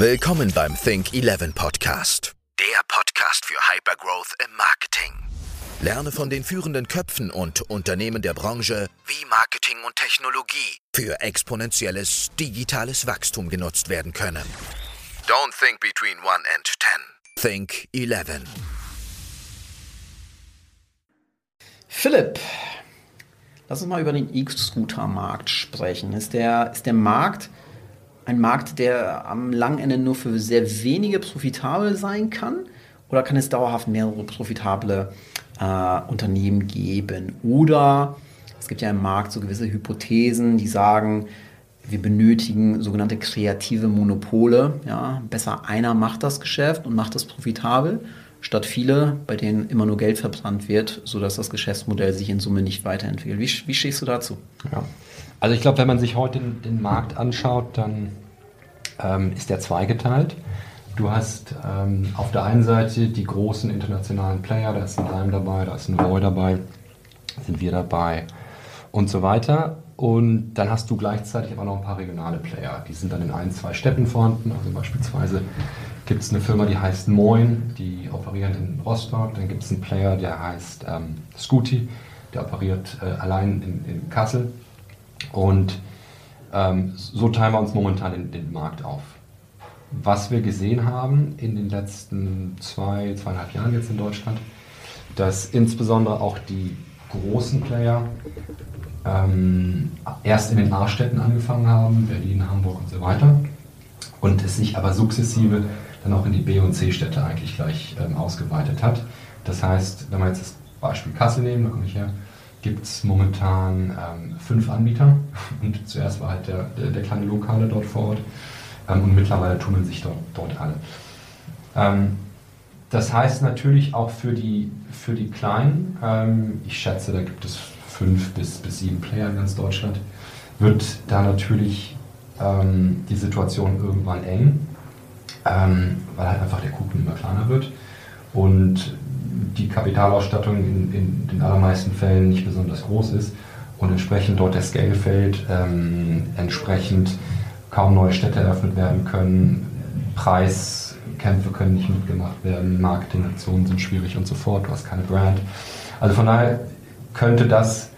Willkommen beim Think 11 Podcast. Der Podcast für Hypergrowth im Marketing. Lerne von den führenden Köpfen und Unternehmen der Branche, wie Marketing und Technologie für exponentielles digitales Wachstum genutzt werden können. Don't think between 1 and 10. Think 11. Philipp, lass uns mal über den E-Scooter-Markt sprechen. Ist der, ist der Markt ein Markt, der am langen Ende nur für sehr wenige profitabel sein kann? Oder kann es dauerhaft mehrere profitable äh, Unternehmen geben? Oder es gibt ja im Markt so gewisse Hypothesen, die sagen, wir benötigen sogenannte kreative Monopole. Ja? Besser einer macht das Geschäft und macht es profitabel, statt viele, bei denen immer nur Geld verbrannt wird, sodass das Geschäftsmodell sich in Summe nicht weiterentwickelt. Wie, wie stehst du dazu? Ja. Also ich glaube, wenn man sich heute den, den Markt anschaut, dann ähm, ist der zweigeteilt. Du hast ähm, auf der einen Seite die großen internationalen Player, da ist ein Lime dabei, da ist ein Roy dabei, sind wir dabei und so weiter. Und dann hast du gleichzeitig aber noch ein paar regionale Player. Die sind dann in ein, zwei Städten vorhanden. Also beispielsweise gibt es eine Firma, die heißt Moin, die operiert in Rostock. Dann gibt es einen Player, der heißt ähm, Scooty, der operiert äh, allein in, in Kassel. Und ähm, so teilen wir uns momentan den, den, Markt auf. Was wir gesehen haben in den letzten zwei, zweieinhalb Jahren jetzt in Deutschland, dass insbesondere auch die großen Player ähm, erst in den A-Städten angefangen haben, Berlin, Hamburg und so weiter, und es sich aber sukzessive dann auch in die B- und C-Städte eigentlich gleich ähm, ausgeweitet hat. Das heißt, wenn wir jetzt das Beispiel Kassel nehmen, da komme ich her, gibt es momentan ähm, fünf Anbieter. Und zuerst war halt der, der, der kleine Lokale dort vor Ort. Ähm, und mittlerweile tummeln sich dort, dort alle. Ähm, das heißt natürlich auch für die, für die Kleinen, ähm, ich schätze, da gibt es fünf bis, bis sieben Player in ganz Deutschland, wird da natürlich ähm, die Situation irgendwann eng, ähm, weil halt einfach der Kuchen immer kleiner wird. Und die Kapitalausstattung in, in, den allermeisten Fällen nicht besonders groß ist und entsprechend dort der Scale fällt, ähm, entsprechend kaum neue Städte eröffnet werden können, Preiskämpfe können nicht mitgemacht werden, Marketingaktionen sind schwierig und so fort, du hast keine Brand. Also von daher könnte das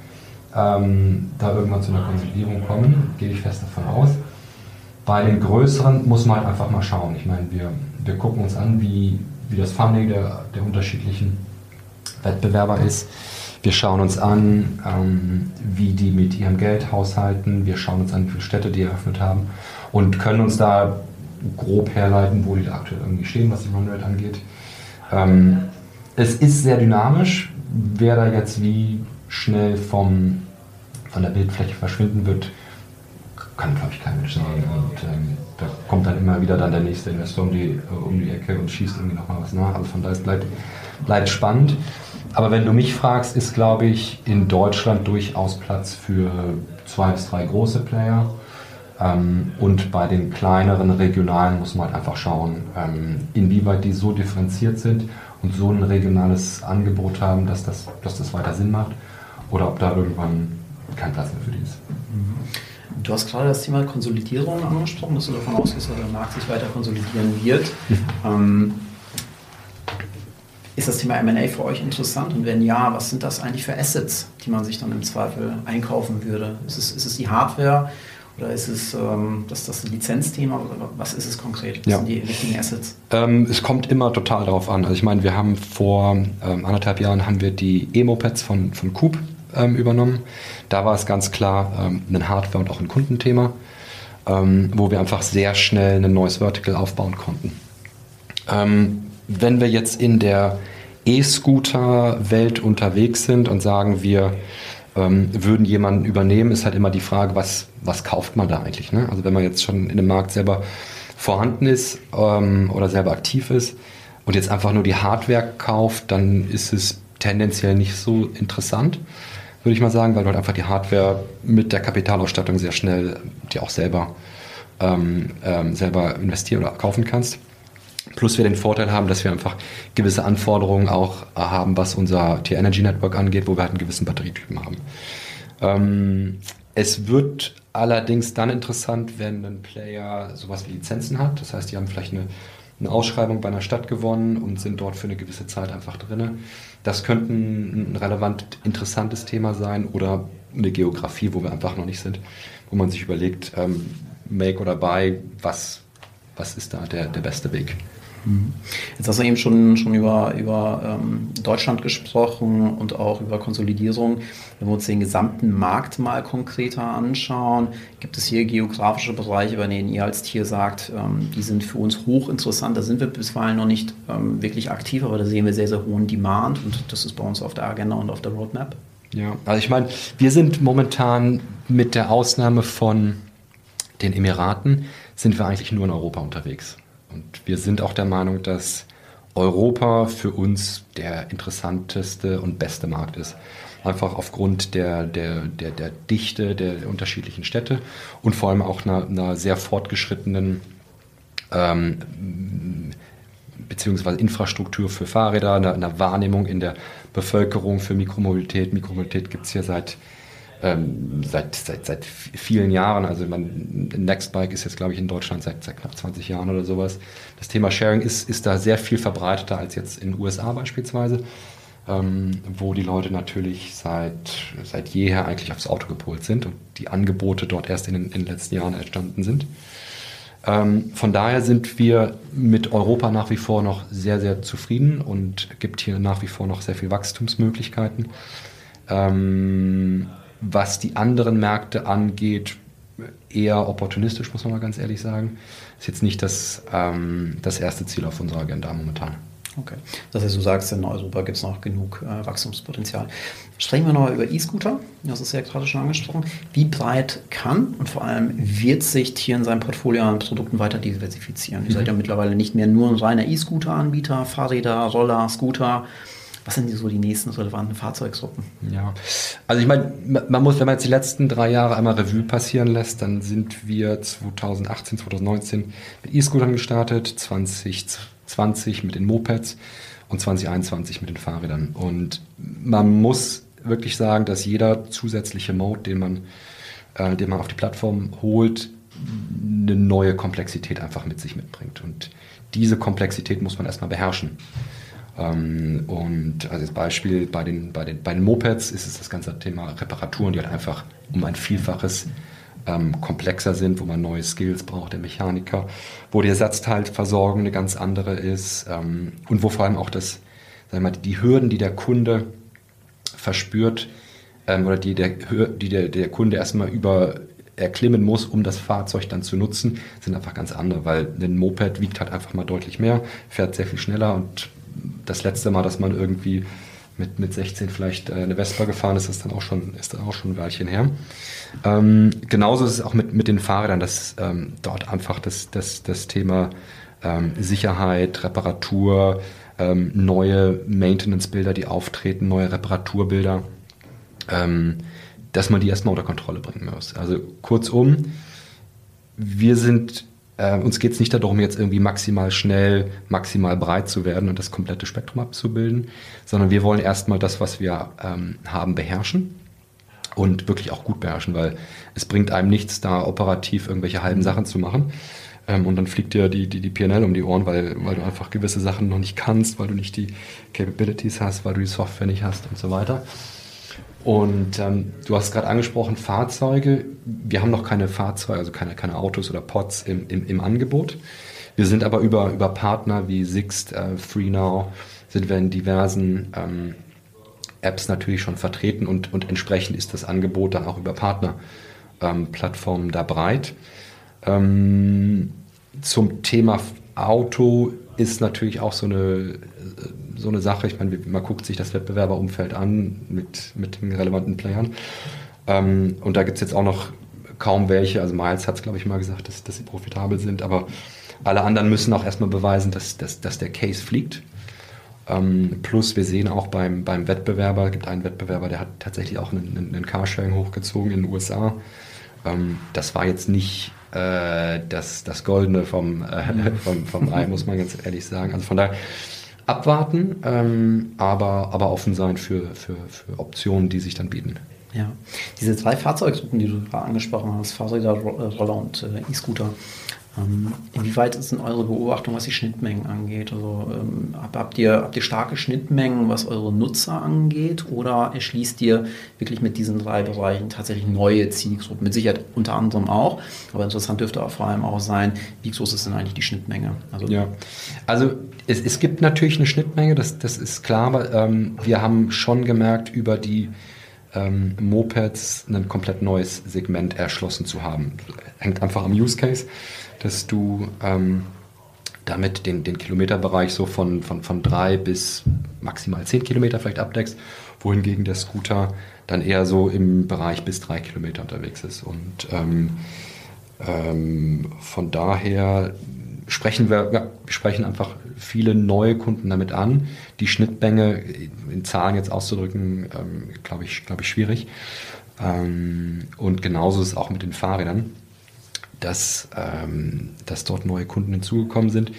ähm, da irgendwann zu einer Konsolidierung kommen, gehe ich fest davon aus. Bei den größeren muss man halt einfach mal schauen. Ich meine, wir, wir gucken uns an, wie, wie das Funding der, der unterschiedlichen Wettbewerber ist. Wir schauen uns an, ähm, wie die mit ihrem Geld haushalten. Wir schauen uns an, wie viele Städte die eröffnet haben und können uns da grob herleiten, wo die da aktuell irgendwie stehen, was die Runrate angeht. Ähm, es ist sehr dynamisch. Wer da jetzt wie schnell vom, von der Bildfläche verschwinden wird, kann, glaube ich, kein Mensch sagen. Und ähm, da kommt dann immer wieder dann der nächste Investor um die, äh, um die Ecke und schießt irgendwie nochmal was nach. Also von daher bleibt, bleibt spannend. Aber wenn du mich fragst, ist, glaube ich, in Deutschland durchaus Platz für zwei bis drei große Player. Ähm, und bei den kleineren regionalen muss man halt einfach schauen, ähm, inwieweit die so differenziert sind und so ein regionales Angebot haben, dass das, dass das weiter Sinn macht. Oder ob da irgendwann kein Platz mehr für die ist. Mhm. Du hast gerade das Thema Konsolidierung angesprochen, dass du davon ausgehst, dass der Markt sich weiter konsolidieren wird. Ähm, ist das Thema MA für euch interessant? Und wenn ja, was sind das eigentlich für Assets, die man sich dann im Zweifel einkaufen würde? Ist es, ist es die Hardware oder ist es ähm, das, das Lizenzthema? Oder was ist es konkret? Was ja. sind die wichtigen Assets? Ähm, es kommt immer total darauf an. Also ich meine, wir haben vor ähm, anderthalb Jahren haben wir die E-Mopeds von, von Coop ähm, übernommen. Da war es ganz klar ähm, ein Hardware- und auch ein Kundenthema, ähm, wo wir einfach sehr schnell ein neues Vertical aufbauen konnten. Ähm, wenn wir jetzt in der E-Scooter-Welt unterwegs sind und sagen, wir ähm, würden jemanden übernehmen, ist halt immer die Frage, was, was kauft man da eigentlich? Ne? Also wenn man jetzt schon in dem Markt selber vorhanden ist ähm, oder selber aktiv ist und jetzt einfach nur die Hardware kauft, dann ist es tendenziell nicht so interessant würde ich mal sagen, weil du halt einfach die Hardware mit der Kapitalausstattung sehr schnell die auch selber, ähm, ähm, selber investieren oder kaufen kannst. Plus wir den Vorteil haben, dass wir einfach gewisse Anforderungen auch haben, was unser Tier Energy Network angeht, wo wir halt einen gewissen Batterietypen haben. Ähm, es wird allerdings dann interessant, wenn ein Player sowas wie Lizenzen hat. Das heißt, die haben vielleicht eine, eine Ausschreibung bei einer Stadt gewonnen und sind dort für eine gewisse Zeit einfach drin. Das könnte ein relevant interessantes Thema sein oder eine Geografie, wo wir einfach noch nicht sind, wo man sich überlegt, ähm, Make oder Buy, was, was ist da der, der beste Weg? Mhm. Jetzt hast du eben schon, schon über, über ähm, Deutschland gesprochen und auch über Konsolidierung. Wenn wir uns den gesamten Markt mal konkreter anschauen, gibt es hier geografische Bereiche, bei denen ihr als Tier sagt, ähm, die sind für uns hochinteressant. Da sind wir bisweilen noch nicht ähm, wirklich aktiv, aber da sehen wir sehr, sehr hohen Demand und das ist bei uns auf der Agenda und auf der Roadmap. Ja, also ich meine, wir sind momentan mit der Ausnahme von den Emiraten, sind wir eigentlich nur in Europa unterwegs. Und wir sind auch der Meinung, dass Europa für uns der interessanteste und beste Markt ist. Einfach aufgrund der, der, der, der Dichte der unterschiedlichen Städte und vor allem auch einer, einer sehr fortgeschrittenen ähm, beziehungsweise Infrastruktur für Fahrräder, einer, einer, Wahrnehmung in der Bevölkerung für Mikromobilität. Mikromobilität gibt es hier seit ähm, seit, seit, seit vielen Jahren. Also man, Nextbike ist jetzt, glaube ich, in Deutschland seit, seit knapp 20 Jahren oder sowas. Das Thema Sharing ist, ist da sehr viel verbreiteter als jetzt in den USA beispielsweise, ähm, wo die Leute natürlich seit, seit jeher eigentlich aufs Auto gepolt sind und die Angebote dort erst in den, in den letzten Jahren entstanden sind. Ähm, von daher sind wir mit Europa nach wie vor noch sehr, sehr zufrieden und gibt hier nach wie vor noch sehr viel Wachstumsmöglichkeiten. Ähm, was die anderen Märkte angeht, eher opportunistisch, muss man mal ganz ehrlich sagen. Ist jetzt nicht das, ähm, das erste Ziel auf unserer Agenda momentan. Okay. Das heißt, du sagst, in Europa gibt es noch genug äh, Wachstumspotenzial. Sprechen wir noch über E-Scooter. Das ist ja gerade schon angesprochen. Wie breit kann und vor allem wird sich Tier in seinem Portfolio an Produkten weiter diversifizieren? Mhm. Ihr seid ja mittlerweile nicht mehr nur ein reiner E-Scooter-Anbieter, Fahrräder, Roller, Scooter, was sind so die nächsten relevanten Fahrzeuggruppen? Ja, also ich meine, man muss, wenn man jetzt die letzten drei Jahre einmal Revue passieren lässt, dann sind wir 2018, 2019 mit E-Scootern gestartet, 2020 mit den Mopeds und 2021 mit den Fahrrädern. Und man muss wirklich sagen, dass jeder zusätzliche Mode, den man, äh, den man auf die Plattform holt, eine neue Komplexität einfach mit sich mitbringt. Und diese Komplexität muss man erstmal beherrschen. Ähm, und also als Beispiel bei den, bei, den, bei den Mopeds ist es das ganze Thema Reparaturen, die halt einfach um ein Vielfaches ähm, komplexer sind, wo man neue Skills braucht, der Mechaniker, wo die Ersatzteilversorgung eine ganz andere ist ähm, und wo vor allem auch das, sagen wir mal, die Hürden, die der Kunde verspürt ähm, oder die, der, die der, der Kunde erstmal über erklimmen muss, um das Fahrzeug dann zu nutzen, sind einfach ganz andere, weil ein Moped wiegt halt einfach mal deutlich mehr, fährt sehr viel schneller und das letzte Mal, dass man irgendwie mit, mit 16 vielleicht äh, eine Vespa gefahren ist, ist dann auch schon, ist dann auch schon ein Weilchen her. Ähm, genauso ist es auch mit, mit den Fahrrädern, dass ähm, dort einfach das, das, das Thema ähm, Sicherheit, Reparatur, ähm, neue Maintenance-Bilder, die auftreten, neue Reparaturbilder, ähm, dass man die erstmal unter Kontrolle bringen muss. Also kurzum, wir sind äh, uns geht es nicht darum, jetzt irgendwie maximal schnell, maximal breit zu werden und das komplette Spektrum abzubilden, sondern wir wollen erstmal das, was wir ähm, haben, beherrschen und wirklich auch gut beherrschen, weil es bringt einem nichts, da operativ irgendwelche halben Sachen zu machen. Ähm, und dann fliegt dir die, die, die PNL um die Ohren, weil, weil du einfach gewisse Sachen noch nicht kannst, weil du nicht die Capabilities hast, weil du die Software nicht hast und so weiter. Und ähm, du hast gerade angesprochen, Fahrzeuge. Wir haben noch keine Fahrzeuge, also keine, keine Autos oder Pods im, im, im Angebot. Wir sind aber über, über Partner wie Sixt, äh, FreeNow, sind wir in diversen ähm, Apps natürlich schon vertreten und, und entsprechend ist das Angebot dann auch über Partnerplattformen ähm, da breit. Ähm, zum Thema Auto ist natürlich auch so eine so eine Sache. Ich meine, man guckt sich das Wettbewerberumfeld an mit, mit den relevanten Playern. Ähm, und da gibt es jetzt auch noch kaum welche. Also Miles hat es, glaube ich, mal gesagt, dass, dass sie profitabel sind. Aber alle anderen müssen auch erstmal beweisen, dass, dass, dass der Case fliegt. Ähm, plus wir sehen auch beim, beim Wettbewerber, es gibt einen Wettbewerber, der hat tatsächlich auch einen, einen Carsharing hochgezogen in den USA. Ähm, das war jetzt nicht äh, das, das Goldene vom, äh, vom, vom Ei, muss man ganz ehrlich sagen. Also von daher, abwarten, ähm, aber, aber offen sein für, für, für Optionen, die sich dann bieten. Ja, diese zwei Fahrzeugtypen, die du angesprochen hast, Fahrräder, Roller und äh, E-Scooter, ähm, inwieweit sind eure Beobachtungen, was die Schnittmengen angeht? Also ähm, habt, ihr, habt ihr starke Schnittmengen, was eure Nutzer angeht, oder erschließt ihr wirklich mit diesen drei Bereichen tatsächlich neue Zielgruppen? Mit Sicherheit unter anderem auch, aber interessant dürfte auch vor allem auch sein, wie groß ist denn eigentlich die Schnittmenge? Also, ja, also es, es gibt natürlich eine Schnittmenge, das, das ist klar, aber ähm, wir haben schon gemerkt, über die ähm, Mopeds ein komplett neues Segment erschlossen zu haben. Hängt einfach am Use Case dass du ähm, damit den, den Kilometerbereich so von, von, von drei bis maximal zehn Kilometer vielleicht abdeckst, wohingegen der Scooter dann eher so im Bereich bis drei Kilometer unterwegs ist. Und ähm, ähm, von daher sprechen wir, ja, wir sprechen einfach viele neue Kunden damit an. Die Schnittmenge in Zahlen jetzt auszudrücken, ähm, glaube ich, glaube ich, schwierig. Ähm, und genauso ist es auch mit den Fahrrädern dass, ähm, dass dort neue Kunden hinzugekommen sind.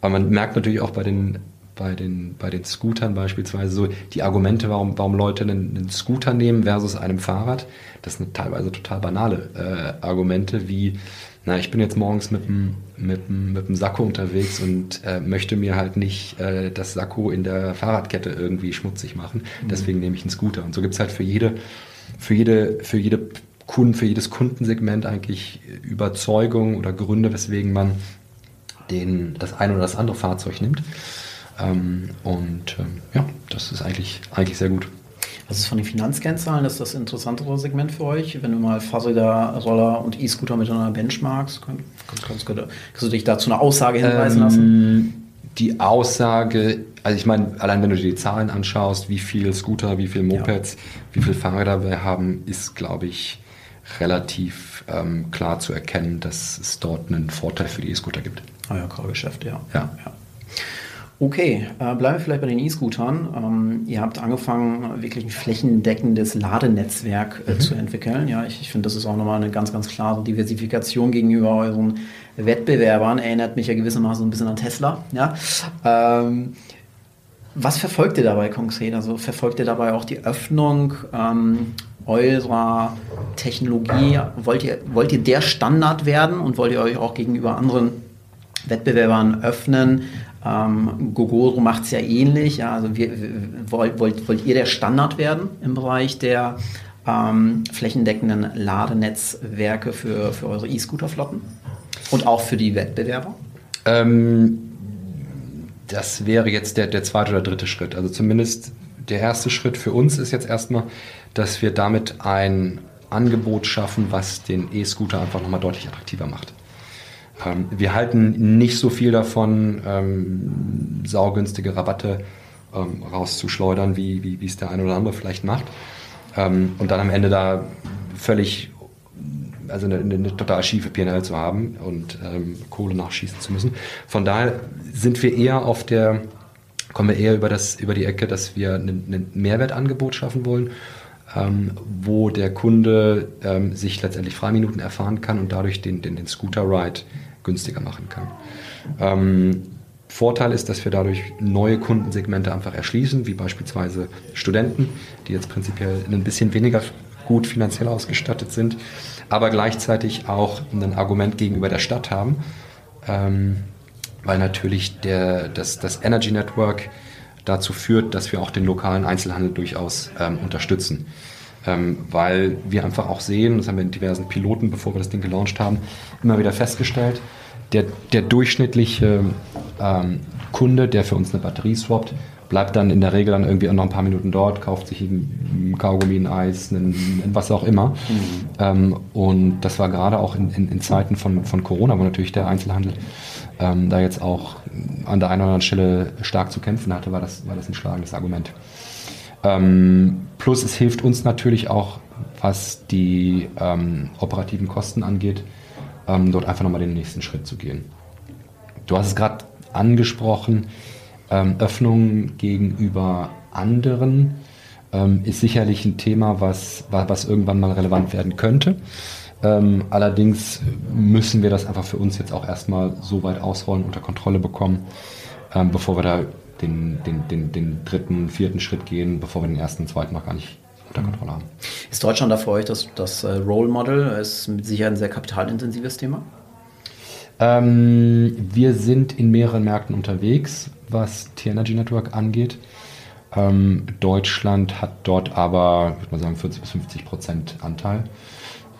Aber man merkt natürlich auch bei den, bei den, bei den Scootern beispielsweise so die Argumente, warum, warum Leute einen, einen Scooter nehmen versus einem Fahrrad. Das sind teilweise total banale äh, Argumente wie, na, ich bin jetzt morgens mit dem, mit dem, mit dem Sakko unterwegs und äh, möchte mir halt nicht äh, das Sakko in der Fahrradkette irgendwie schmutzig machen. Mhm. Deswegen nehme ich einen Scooter. Und so gibt es halt für jede, für jede, für jede Kunden, für jedes Kundensegment eigentlich Überzeugung oder Gründe, weswegen man den, das eine oder das andere Fahrzeug nimmt. Ähm, und ähm, ja, das ist eigentlich, eigentlich sehr gut. Was ist von den Finanzkennzahlen? Das ist das interessantere Segment für euch? Wenn du mal Fahrräder, Roller und E-Scooter miteinander benchmarkst, kannst, kannst, kannst, du dich dazu eine Aussage hinweisen ähm, lassen? Die Aussage, also ich meine, allein wenn du dir die Zahlen anschaust, wie viel Scooter, wie viel Mopeds, ja. wie viele Fahrräder wir haben, ist, glaube ich, relativ ähm, klar zu erkennen, dass es dort einen Vorteil für die E-Scooter gibt. Ah ja, Core-Geschäft, ja. ja. ja. Okay, äh, bleiben wir vielleicht bei den E-Scootern. Ähm, ihr habt angefangen, wirklich ein flächendeckendes Ladenetzwerk äh, mhm. zu entwickeln. Ja, ich, ich finde, das ist auch nochmal eine ganz, ganz klare Diversifikation gegenüber euren Wettbewerbern. Erinnert mich ja gewissermaßen so ein bisschen an Tesla. Ja. Ähm, was verfolgt ihr dabei konkret? Also verfolgt ihr dabei auch die Öffnung ähm, eurer Technologie? Wollt ihr, wollt ihr der Standard werden und wollt ihr euch auch gegenüber anderen Wettbewerbern öffnen? Ähm, Gogoro macht es ja ähnlich. Ja, also wir, wollt, wollt, wollt ihr der Standard werden im Bereich der ähm, flächendeckenden Ladenetzwerke für, für eure E-Scooter-Flotten? Und auch für die Wettbewerber? Ähm, das wäre jetzt der, der zweite oder dritte Schritt. Also zumindest der erste Schritt für uns ist jetzt erstmal, dass wir damit ein Angebot schaffen, was den E-Scooter einfach nochmal deutlich attraktiver macht. Ähm, wir halten nicht so viel davon, ähm, saugünstige Rabatte ähm, rauszuschleudern, wie, wie, es der eine oder andere vielleicht macht. Ähm, und dann am Ende da völlig, also eine, eine total schiefe PNL zu haben und ähm, Kohle nachschießen zu müssen. Von daher sind wir eher auf der kommen wir eher über, das, über die Ecke, dass wir ein, Mehrwertangebot schaffen wollen, ähm, wo der Kunde ähm, sich letztendlich Freiminuten erfahren kann und dadurch den, den, den Scooter-Ride günstiger machen kann. Ähm, Vorteil ist, dass wir dadurch neue Kundensegmente einfach erschließen, wie beispielsweise Studenten, die jetzt prinzipiell ein bisschen weniger gut finanziell ausgestattet sind, aber gleichzeitig auch ein Argument gegenüber der Stadt haben. Ähm, weil natürlich der, das, das Energy Network dazu führt, dass wir auch den lokalen Einzelhandel durchaus ähm, unterstützen. Ähm, weil wir einfach auch sehen, das haben wir in diversen Piloten, bevor wir das Ding gelauncht haben, immer wieder festgestellt, der, der durchschnittliche ähm, Kunde, der für uns eine Batterie swappt, bleibt dann in der Regel dann irgendwie noch ein paar Minuten dort, kauft sich ein Kaugummi, ein Eis, ein, was auch immer. Mhm. Ähm, und das war gerade auch in, in, in, Zeiten von, von Corona, wo natürlich der Einzelhandel ähm, da jetzt auch an der einen oder anderen Stelle stark zu kämpfen hatte, war das, war das ein schlagendes Argument. Ähm, plus es hilft uns natürlich auch, was die ähm, operativen Kosten angeht, ähm, dort einfach nochmal den nächsten Schritt zu gehen. Du hast es gerade angesprochen, ähm, Öffnung gegenüber anderen ähm, ist sicherlich ein Thema, was, was irgendwann mal relevant werden könnte. Ähm, allerdings müssen wir das einfach für uns jetzt auch erstmal so weit ausrollen, unter Kontrolle bekommen, ähm, bevor wir da den, den, den, den dritten, vierten Schritt gehen, bevor wir den ersten, zweiten noch gar nicht unter Kontrolle haben. Ist Deutschland da für euch das, das äh, Role Model? Ist mit Sicherheit ein sehr kapitalintensives Thema? Ähm, wir sind in mehreren Märkten unterwegs, was T-Energy Network angeht. Ähm, Deutschland hat dort aber, ich würde mal sagen, 40 bis 50 Prozent Anteil.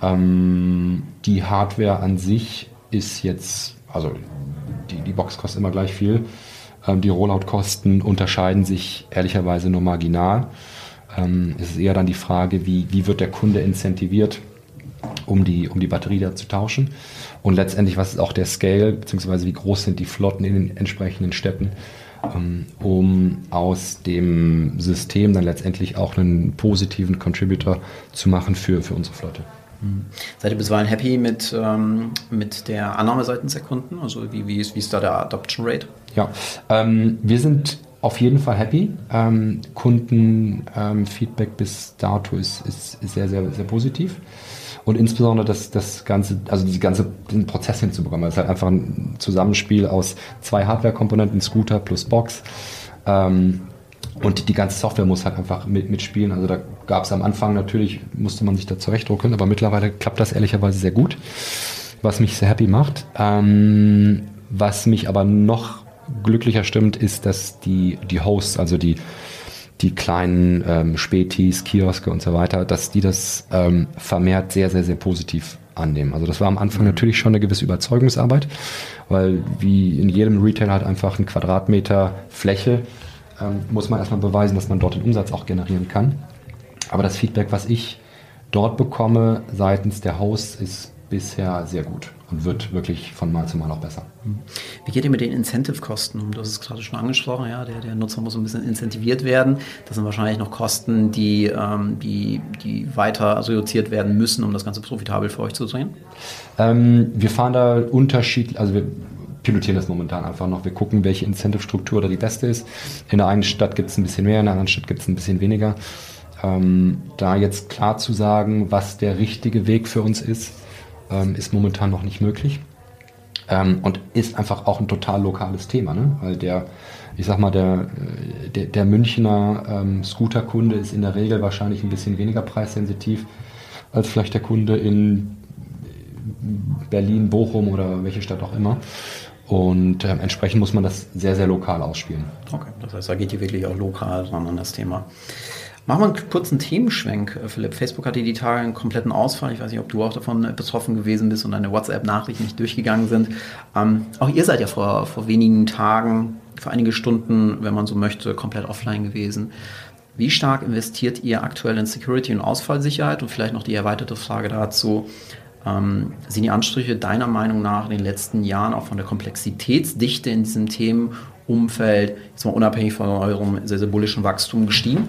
Ähm, die Hardware an sich ist jetzt, also die, die Box kostet immer gleich viel. Ähm, die Rollout-Kosten unterscheiden sich ehrlicherweise nur marginal. Ähm, es ist eher dann die Frage, wie, wie wird der Kunde incentiviert, um die, um die Batterie da zu tauschen. Und letztendlich, was ist auch der Scale, beziehungsweise wie groß sind die Flotten in den entsprechenden Städten, ähm, um aus dem System dann letztendlich auch einen positiven Contributor zu machen für, für unsere Flotte. Mhm. Seid ihr bisweilen happy mit, ähm, mit der Annahme seitens der Kunden? Also wie, wie, ist, wie ist da der Adoption Rate? Ja, ähm, wir sind auf jeden Fall happy. Ähm, Kundenfeedback ähm, bis dato ist, ist, sehr, sehr, sehr positiv. Und insbesondere das, das ganze, also die ganze, den Prozess hinzubekommen. Das ist halt einfach ein Zusammenspiel aus zwei Hardware-Komponenten, Scooter plus Box. Ähm, und die ganze Software muss halt einfach mit, mitspielen. Also da gab es am Anfang natürlich, musste man sich da zurechtdrucken, aber mittlerweile klappt das ehrlicherweise sehr gut, was mich sehr happy macht. Ähm, was mich aber noch glücklicher stimmt, ist, dass die, die Hosts, also die, die kleinen ähm, Spätis, Kioske und so weiter, dass die das ähm, vermehrt sehr, sehr, sehr positiv annehmen. Also das war am Anfang mhm. natürlich schon eine gewisse Überzeugungsarbeit, weil wie in jedem Retail halt einfach ein Quadratmeter Fläche ähm, muss man erstmal beweisen, dass man dort den Umsatz auch generieren kann. Aber das Feedback, was ich dort bekomme seitens der Hosts, ist bisher sehr gut und wird wirklich von Mal zu Mal auch besser. Wie geht ihr mit den Incentive-Kosten um? Du hast es gerade schon angesprochen, ja, der, der Nutzer muss ein bisschen incentiviert werden. Das sind wahrscheinlich noch Kosten, die, ähm, die, die weiter reduziert werden müssen, um das Ganze profitabel für euch zu drehen? Ähm, wir fahren da unterschiedlich, also wir pilotieren das momentan einfach noch. Wir gucken, welche Incentive-Struktur da die beste ist. In der einen Stadt gibt es ein bisschen mehr, in der anderen Stadt gibt es ein bisschen weniger. Ähm, da jetzt klar zu sagen, was der richtige Weg für uns ist, ähm, ist momentan noch nicht möglich. Ähm, und ist einfach auch ein total lokales Thema, ne? weil der, ich sag mal, der, äh, der, der Münchner ähm, Scooterkunde ist in der Regel wahrscheinlich ein bisschen weniger preissensitiv als vielleicht der Kunde in Berlin, Bochum oder welche Stadt auch immer. Und äh, entsprechend muss man das sehr, sehr lokal ausspielen. Okay, das heißt, da geht ihr wirklich auch lokal ran an das Thema. Machen wir einen kurzen Themenschwenk, äh, Philipp. Facebook hatte die Tage einen kompletten Ausfall. Ich weiß nicht, ob du auch davon betroffen gewesen bist und deine WhatsApp-Nachrichten nicht durchgegangen sind. Ähm, auch ihr seid ja vor, vor wenigen Tagen, vor einige Stunden, wenn man so möchte, komplett offline gewesen. Wie stark investiert ihr aktuell in Security und Ausfallsicherheit? Und vielleicht noch die erweiterte Frage dazu. Ähm, sind die Ansprüche deiner Meinung nach in den letzten Jahren auch von der Komplexitätsdichte in diesem Themenumfeld, jetzt mal unabhängig von eurem sehr, sehr bullischen Wachstum, gestiegen?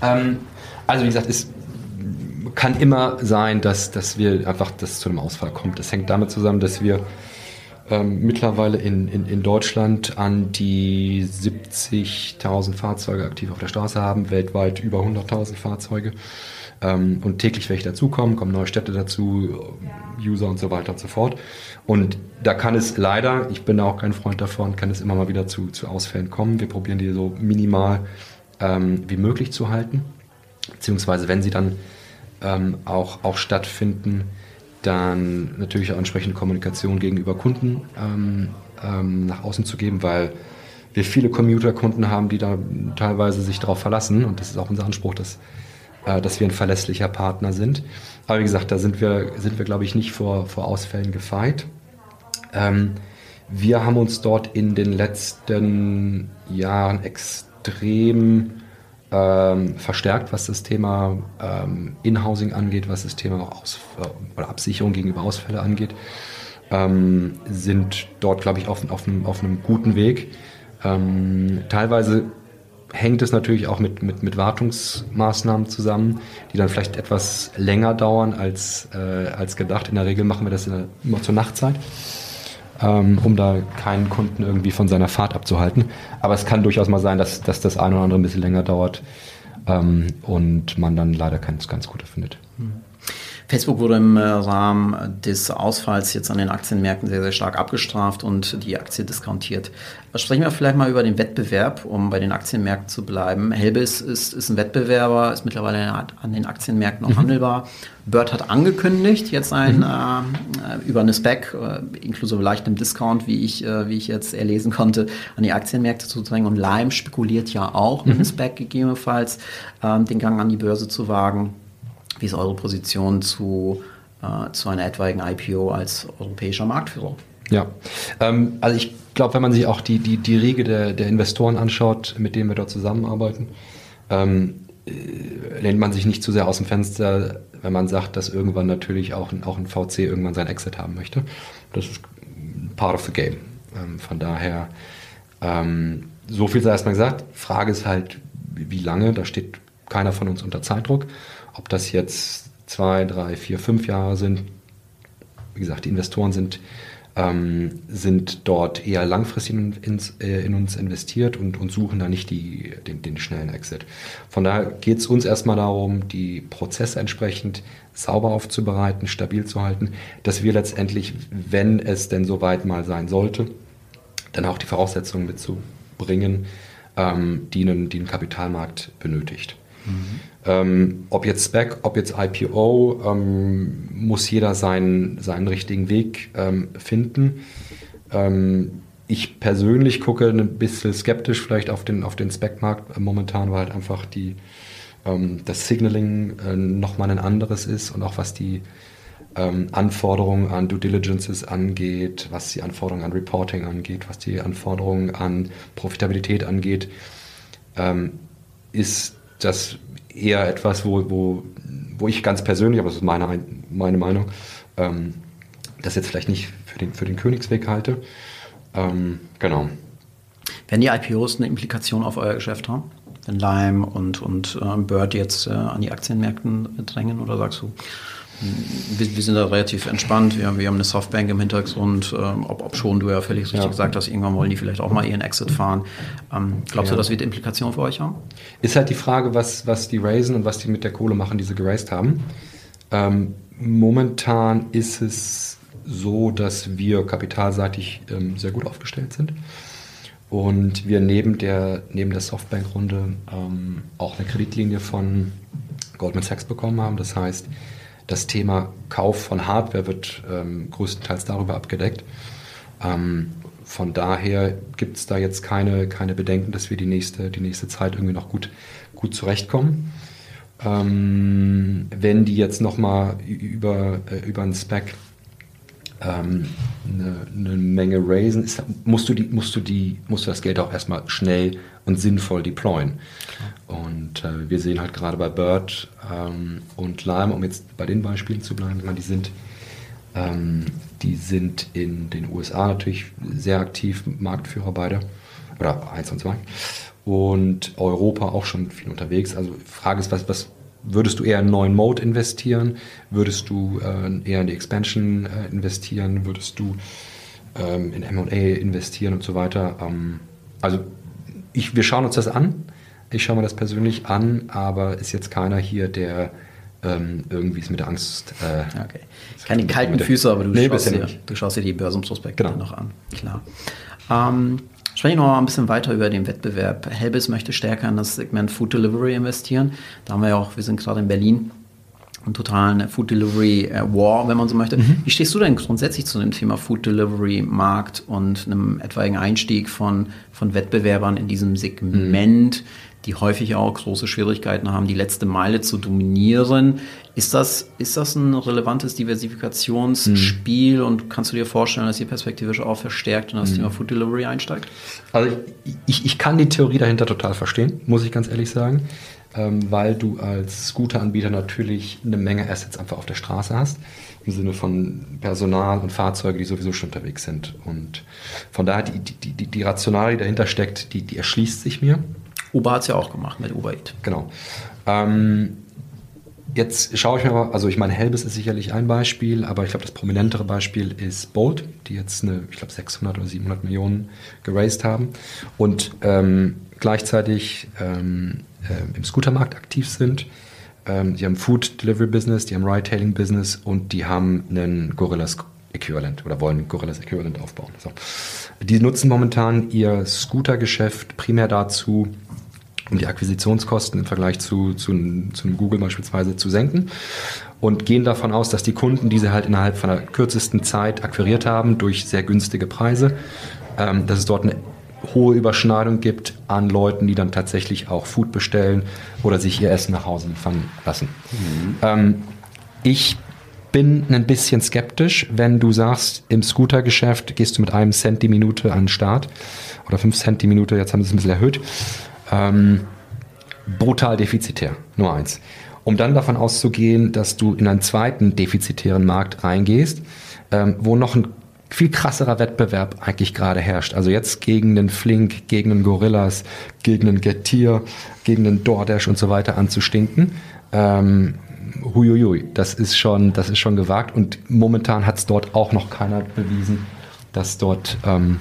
Ähm, also wie gesagt, es kann immer sein, dass, dass wir einfach das zu einem Ausfall kommt. Das hängt damit zusammen, dass wir ähm, mittlerweile in, in, in Deutschland an die 70.000 Fahrzeuge aktiv auf der Straße haben, weltweit über 100.000 Fahrzeuge. Ähm, und täglich welche dazukommen, kommen neue Städte dazu, User und so weiter und so fort. Und da kann es leider, ich bin auch kein Freund davon, kann es immer mal wieder zu, zu Ausfällen kommen. Wir probieren die so minimal ähm, wie möglich zu halten. Beziehungsweise wenn sie dann ähm, auch, auch stattfinden, dann natürlich auch entsprechende Kommunikation gegenüber Kunden ähm, ähm, nach außen zu geben, weil wir viele Commuter-Kunden haben, die da teilweise sich darauf verlassen und das ist auch unser Anspruch, dass, dass wir ein verlässlicher Partner sind. Aber wie gesagt, da sind wir, sind wir glaube ich, nicht vor, vor Ausfällen gefeit. Ähm, wir haben uns dort in den letzten Jahren extrem ähm, verstärkt, was das Thema ähm, Inhousing angeht, was das Thema Aus oder Absicherung gegenüber Ausfälle angeht. Ähm, sind dort, glaube ich, auf, auf, einem, auf einem guten Weg. Ähm, teilweise hängt es natürlich auch mit, mit, mit Wartungsmaßnahmen zusammen, die dann vielleicht etwas länger dauern als, äh, als gedacht. In der Regel machen wir das der, immer zur Nachtzeit ähm, um da keinen Kunden irgendwie von seiner Fahrt abzuhalten. Aber es kann durchaus mal sein, dass, dass das eine oder andere ein bisschen länger dauert ähm, und man dann leider keins ganz Gute findet. Facebook wurde im äh, Rahmen des Ausfalls jetzt an den Aktienmärkten sehr, sehr stark abgestraft und die Aktie diskontiert. Sprechen wir vielleicht mal über den Wettbewerb, um bei den Aktienmärkten zu bleiben. Helbis ist, ist ein Wettbewerber, ist mittlerweile an den Aktienmärkten auch mhm. handelbar. Bird hat angekündigt, jetzt ein mhm. äh, über eine Spec, äh, inklusive leichtem Discount, wie ich, äh, wie ich jetzt erlesen konnte, an die Aktienmärkte zu drängen. Und Lime spekuliert ja auch mhm. mit einer Spec gegebenenfalls, ähm, den Gang an die Börse zu wagen. Wie ist eure Position zu, äh, zu einer etwaigen IPO als europäischer Marktführer? Ja, ähm, also ich glaube, wenn man sich auch die, die, die Riege der, der Investoren anschaut, mit denen wir dort zusammenarbeiten, ähm, äh, lehnt man sich nicht zu sehr aus dem Fenster, wenn man sagt, dass irgendwann natürlich auch ein, auch ein VC irgendwann sein Exit haben möchte. Das ist part of the game. Ähm, von daher, ähm, so viel sei erstmal gesagt. Frage ist halt, wie lange, da steht keiner von uns unter Zeitdruck. Ob das jetzt zwei, drei, vier, fünf Jahre sind, wie gesagt, die Investoren sind, ähm, sind dort eher langfristig in, ins, äh, in uns investiert und, und, suchen da nicht die, den, den schnellen Exit. Von daher geht es uns erstmal darum, die Prozesse entsprechend sauber aufzubereiten, stabil zu halten, dass wir letztendlich, wenn es denn soweit mal sein sollte, dann auch die Voraussetzungen mitzubringen, ähm, die, einen, die ein Kapitalmarkt benötigt. Mhm. Ähm, ob jetzt Spec, ob jetzt IPO, ähm, muss jeder seinen, seinen richtigen Weg ähm, finden. Ähm, ich persönlich gucke ein bisschen skeptisch vielleicht auf den, auf den Spec-Markt momentan, weil halt einfach die, ähm, das Signaling äh, nochmal ein anderes ist und auch was die ähm, Anforderungen an Due Diligences angeht, was die Anforderungen an Reporting angeht, was die Anforderungen an Profitabilität angeht, ist das eher etwas, wo, wo, wo ich ganz persönlich, aber das ist meine, meine Meinung, ähm, das jetzt vielleicht nicht für den, für den Königsweg halte. Ähm, genau. Werden die IPOs eine Implikation auf euer Geschäft haben? Wenn Lime und, und äh, Bird jetzt äh, an die Aktienmärkten drängen oder sagst du, wir, wir, sind da relativ entspannt. Wir, wir haben eine Softbank im Hintergrund, ähm, ob, ob, schon du ja völlig richtig ja. gesagt hast, irgendwann wollen die vielleicht auch mal ihren Exit fahren. Ähm, glaubst ja. du, das wird Implikationen für euch haben? Ist halt die Frage, was, was die raisen und was die mit der Kohle machen, die sie geraced haben. Ähm, momentan ist es so, dass wir kapitalseitig ähm, sehr gut aufgestellt sind. Und wir neben der, neben der Softbank-Runde ähm, auch eine Kreditlinie von Goldman Sachs bekommen haben. Das heißt, das Thema Kauf von Hardware wird ähm, größtenteils darüber abgedeckt. Ähm, von daher gibt es da jetzt keine, keine Bedenken, dass wir die nächste, die nächste Zeit irgendwie noch gut, gut zurechtkommen. Ähm, wenn die jetzt nochmal über, äh, über einen Spec ähm, eine, eine, Menge raisen, ist, musst, du die, musst, du die, musst du das Geld auch erstmal schnell und sinnvoll deployen. Und äh, wir sehen halt gerade bei Bird ähm, und Lime, um jetzt bei den Beispielen zu bleiben, die sind, ähm, die sind in den USA natürlich sehr aktiv, Marktführer beide, oder eins und zwei. Und Europa auch schon viel unterwegs. Also Frage ist, was, was würdest du eher in einen neuen Mode investieren? Würdest du äh, eher in die Expansion äh, investieren? Würdest du ähm, in MA investieren und so weiter? Ähm, also ich, wir schauen uns das an. Ich schaue mir das persönlich an, aber ist jetzt keiner hier, der ähm, irgendwie ist mit der Angst. Äh, okay. Keine kalten Füße, aber du, nee, schaust dir, du, schaust dir, die Börsenprospekte genau. noch an. Klar. Ähm, Sprechen wir noch mal ein bisschen weiter über den Wettbewerb. Helbis möchte stärker in das Segment Food Delivery investieren. Da haben wir ja auch, wir sind gerade in Berlin, einen totalen Food Delivery äh, War, wenn man so möchte. Mhm. Wie stehst du denn grundsätzlich zu dem Thema Food Delivery Markt und einem etwaigen Einstieg von, von Wettbewerbern in diesem Segment? Mhm die häufig auch große Schwierigkeiten haben, die letzte Meile zu dominieren. Ist das, ist das ein relevantes Diversifikationsspiel mhm. und kannst du dir vorstellen, dass ihr perspektivisch auch verstärkt in das mhm. Thema Food Delivery einsteigt? Also ich, ich kann die Theorie dahinter total verstehen, muss ich ganz ehrlich sagen, ähm, weil du als Scooter-Anbieter natürlich eine Menge Assets einfach auf der Straße hast im Sinne von Personal und Fahrzeuge, die sowieso schon unterwegs sind. Und von daher die, die, die, die Rationale, die dahinter steckt, die, die erschließt sich mir. Uber hat es ja auch gemacht mit Uber Eat. Genau. Ähm, jetzt schaue ich mir mal, also ich meine, Helbis ist sicherlich ein Beispiel, aber ich glaube, das prominentere Beispiel ist Bolt, die jetzt eine, ich glaube, 600 oder 700 Millionen geraced haben und ähm, gleichzeitig ähm, äh, im Scootermarkt aktiv sind. ähm, die haben Food Delivery Business, die haben Ride-Hailing Business und die haben einen Gorillas Äquivalent oder wollen Gorillas Äquivalent aufbauen. So. Die nutzen momentan ihr Scooter-Geschäft primär dazu, um die Akquisitionskosten im Vergleich zu, zu, zu Google beispielsweise zu senken und gehen davon aus, dass die Kunden diese halt innerhalb von der kürzesten Zeit akquiriert haben durch sehr günstige Preise, ähm, dass es dort eine hohe Überschneidung gibt an Leuten, die dann tatsächlich auch Food bestellen oder sich ihr Essen nach Hause liefern lassen. Mhm. Ähm, ich bin ein bisschen skeptisch, wenn du sagst, im Scootergeschäft gehst du mit einem Cent die Minute an den Start oder fünf Cent die Minute, jetzt haben sie es ein bisschen erhöht. Ähm, brutal defizitär, nur eins. Um dann davon auszugehen, dass du in einen zweiten defizitären Markt reingehst, ähm, wo noch ein viel krasserer Wettbewerb eigentlich gerade herrscht. Also jetzt gegen den Flink, gegen den Gorillas, gegen den Getir, gegen den DoorDash und so weiter anzustinken. Ähm, huiuiui, das ist schon, das ist schon gewagt und momentan hat es dort auch noch keiner bewiesen, dass dort ähm,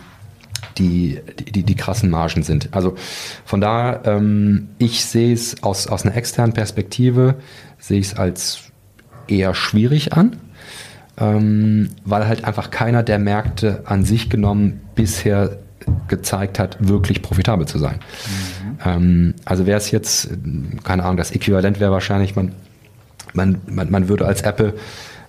die, die, die krassen Margen sind. Also von daher, ähm, ich sehe es aus, aus einer externen Perspektive, sehe ich es als eher schwierig an, ähm, weil halt einfach keiner der Märkte an sich genommen bisher gezeigt hat, wirklich profitabel zu sein. Mhm. Ähm, also wäre es jetzt, keine Ahnung, das Äquivalent wäre wahrscheinlich, man man, man, man würde als Apple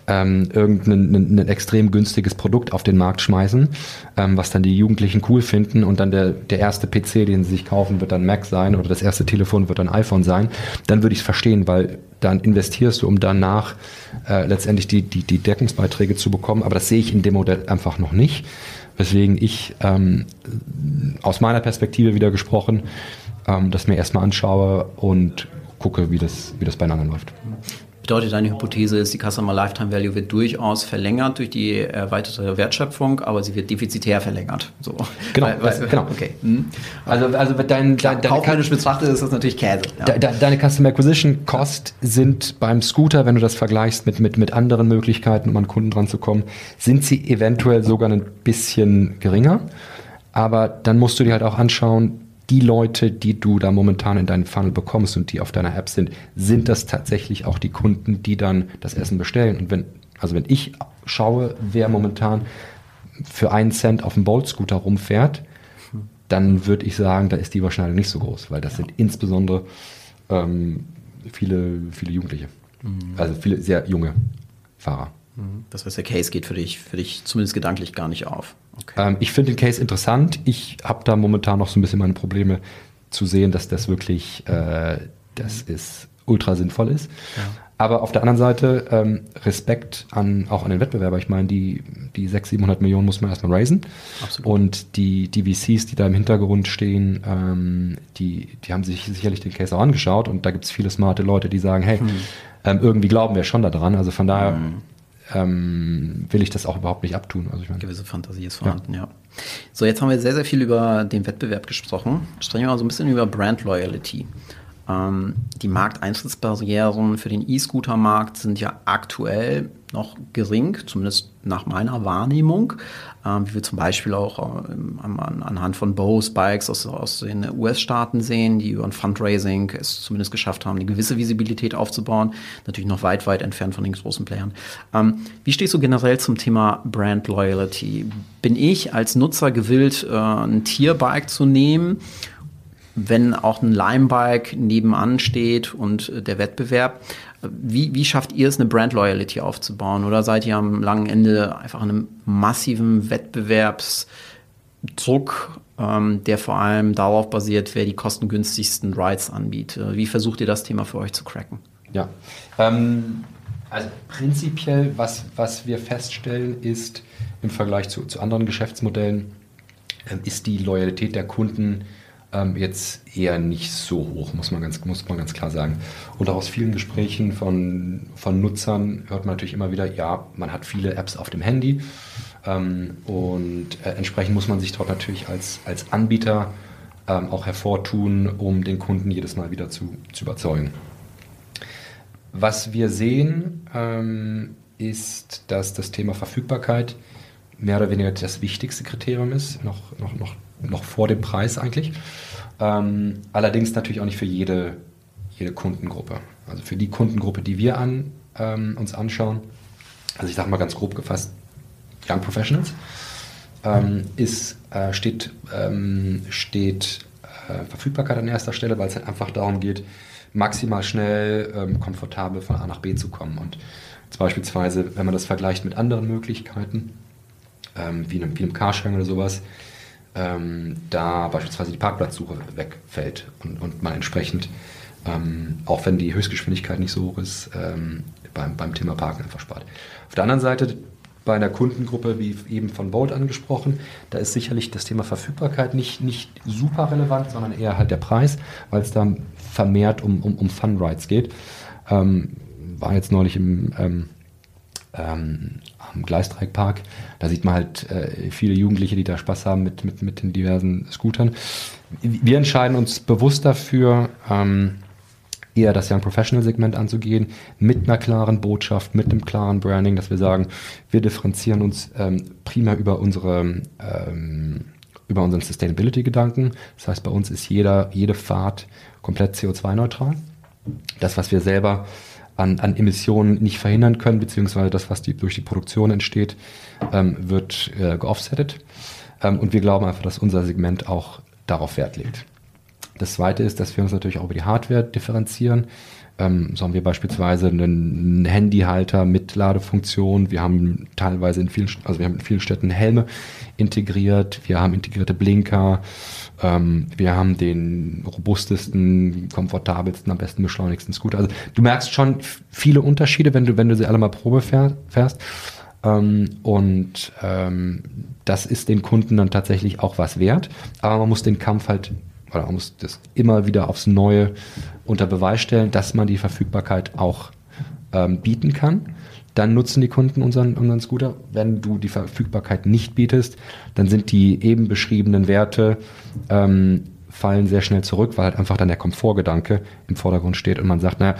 ähm, irgendein ein, extrem günstiges Produkt auf den Markt schmeißen, ähm, was dann die Jugendlichen cool finden und dann der, der erste PC, den sie sich kaufen, wird dann Mac sein oder das erste Telefon wird dann iPhone sein, dann würde ich es verstehen, weil dann investierst du, um danach äh, letztendlich die, die, die Deckungsbeiträge zu bekommen, aber das sehe ich in dem Modell einfach noch nicht, weswegen ich ähm, aus meiner Perspektive wieder gesprochen, ähm, das mir erstmal anschaue und gucke, wie das, wie das beieinander läuft. Bedeutet deine Hypothese ist, die Customer Lifetime Value wird durchaus verlängert durch die erweiterte Wertschöpfung, aber sie wird defizitär verlängert. So. Genau, weil, weil, genau. Okay. Hm. Also, also dein, Klar, dein, kaufmännisch betrachtet ist das natürlich Käse. Ja. De, deine Customer Acquisition Cost sind beim Scooter, wenn du das vergleichst mit, mit, mit anderen Möglichkeiten, um an Kunden dran zu kommen, sind sie eventuell sogar ein bisschen geringer. Aber dann musst du dir halt auch anschauen, die Leute, die du da momentan in deinen Funnel bekommst und die auf deiner App sind, sind das tatsächlich auch die Kunden, die dann das Essen bestellen? Und wenn, also wenn ich schaue, wer momentan für einen Cent auf dem Bolt-Scooter rumfährt, dann würde ich sagen, da ist die Überschneidung nicht so groß, weil das ja. sind insbesondere ähm, viele, viele Jugendliche. Mhm. Also viele sehr junge Fahrer. Mhm. Das heißt, der Case geht für dich, für dich zumindest gedanklich gar nicht auf. Okay. Ähm, ich finde den Case interessant. Ich habe da momentan noch so ein bisschen meine Probleme zu sehen, dass das wirklich, äh, das ist ultra sinnvoll ist. Ja. Aber auf der anderen Seite ähm, Respekt an, auch an den Wettbewerber. Ich meine, die, die 600, 700 Millionen muss man erstmal raisen. Absolut. Und die, die VCs, die da im Hintergrund stehen, ähm, die, die haben sich sicherlich den Case auch angeschaut. Und da gibt es viele smarte Leute, die sagen, hey, hm. ähm, irgendwie glauben wir schon daran. Also von daher hm ähm, will ich das auch überhaupt nicht abtun. Also ich meine, Gewisse Fantasie ist vorhanden, ja. ja. So, jetzt haben wir sehr, sehr viel über den Wettbewerb gesprochen. Sprechen wir mal so ein bisschen über Brand Loyalty. Ähm, die Markteintrittsbarrieren für den E-Scooter-Markt sind ja aktuell noch gering, zumindest nach meiner Wahrnehmung. Ähm, wie wir zum Beispiel auch äh, an, anhand von Bose Bikes aus, aus den US-Staaten sehen, die über ein Fundraising es zumindest geschafft haben, eine gewisse Visibilität aufzubauen. Natürlich noch weit, weit entfernt von den großen Playern. Ähm, wie stehst du generell zum Thema Brand Loyalty? Bin ich als Nutzer gewillt, äh, ein Tierbike zu nehmen? wenn auch ein Limebike nebenan steht und äh, der Wettbewerb. Wie, wie schafft ihr es, eine Brand Loyalty aufzubauen? Oder seid ihr am langen Ende einfach in einem massiven Wettbewerbsdruck, ähm, der vor allem darauf basiert, wer die kostengünstigsten Rides anbietet? Wie versucht ihr das Thema für euch zu cracken? Ja, ähm, also prinzipiell, was, was wir feststellen, ist im Vergleich zu, zu anderen Geschäftsmodellen, ähm, ist die Loyalität der Kunden ähm, jetzt eher nicht so hoch, muss man, ganz, muss man ganz klar sagen. Und auch aus vielen Gesprächen von, von Nutzern hört man natürlich immer wieder, ja, man hat viele Apps auf dem Handy ähm, und äh, entsprechend muss man sich dort natürlich als, als Anbieter ähm, auch hervortun, um den Kunden jedes Mal wieder zu, zu überzeugen. Was wir sehen, ähm, ist, dass das Thema Verfügbarkeit mehr oder weniger das wichtigste Kriterium ist, noch, noch, noch noch vor dem Preis eigentlich. Ähm, allerdings natürlich auch nicht für jede jede Kundengruppe. Also für die Kundengruppe, die wir an, ähm, uns anschauen, also ich sage mal ganz grob gefasst, Young Professionals, ähm, ist, äh, steht, ähm, steht äh, Verfügbarkeit an erster Stelle, weil es halt einfach darum geht, maximal schnell, ähm, komfortabel von A nach B zu kommen. Und beispielsweise, wenn man das vergleicht mit anderen Möglichkeiten, ähm, wie, einem, wie einem Carsharing oder sowas, ähm, da beispielsweise die Parkplatzsuche wegfällt und, und man entsprechend, ähm, auch wenn die Höchstgeschwindigkeit nicht so hoch ist, ähm, beim, beim Thema Parken einfach spart. Auf der anderen Seite bei einer Kundengruppe, wie eben von Bolt angesprochen, da ist sicherlich das Thema Verfügbarkeit nicht, nicht super relevant, sondern eher halt der Preis, weil es da vermehrt um, um, um Fun Rides geht. Ähm, war jetzt neulich im, ähm, ähm, am Gleisdreieckpark. Da sieht man halt äh, viele Jugendliche, die da Spaß haben mit, mit, mit den diversen Scootern. Wir entscheiden uns bewusst dafür, ähm, eher das Young Professional Segment anzugehen, mit einer klaren Botschaft, mit einem klaren Branding, dass wir sagen, wir differenzieren uns ähm, primär über unsere ähm, über unseren Sustainability-Gedanken. Das heißt, bei uns ist jeder, jede Fahrt komplett CO2-neutral. Das, was wir selber an, an, Emissionen nicht verhindern können, beziehungsweise das, was die, durch die Produktion entsteht, ähm, wird äh, geoffsettet. Ähm, und wir glauben einfach, dass unser Segment auch darauf Wert legt. Das zweite ist, dass wir uns natürlich auch über die Hardware differenzieren. Ähm, so haben wir beispielsweise einen Handyhalter mit Ladefunktion. Wir haben teilweise in vielen, also wir haben in vielen Städten Helme integriert. Wir haben integrierte Blinker. Ähm, wir haben den robustesten, komfortabelsten, am besten beschleunigsten Scooter. Also du merkst schon viele Unterschiede, wenn du, wenn du sie alle mal Probe fährst. Ähm, und ähm, das ist den Kunden dann tatsächlich auch was wert. Aber man muss den Kampf halt oder man muss das immer wieder aufs Neue unter Beweis stellen, dass man die Verfügbarkeit auch ähm, bieten kann. Dann nutzen die Kunden unseren, unseren Scooter. Wenn du die Verfügbarkeit nicht bietest, dann sind die eben beschriebenen Werte ähm, fallen sehr schnell zurück, weil halt einfach dann der Komfortgedanke im Vordergrund steht und man sagt, naja,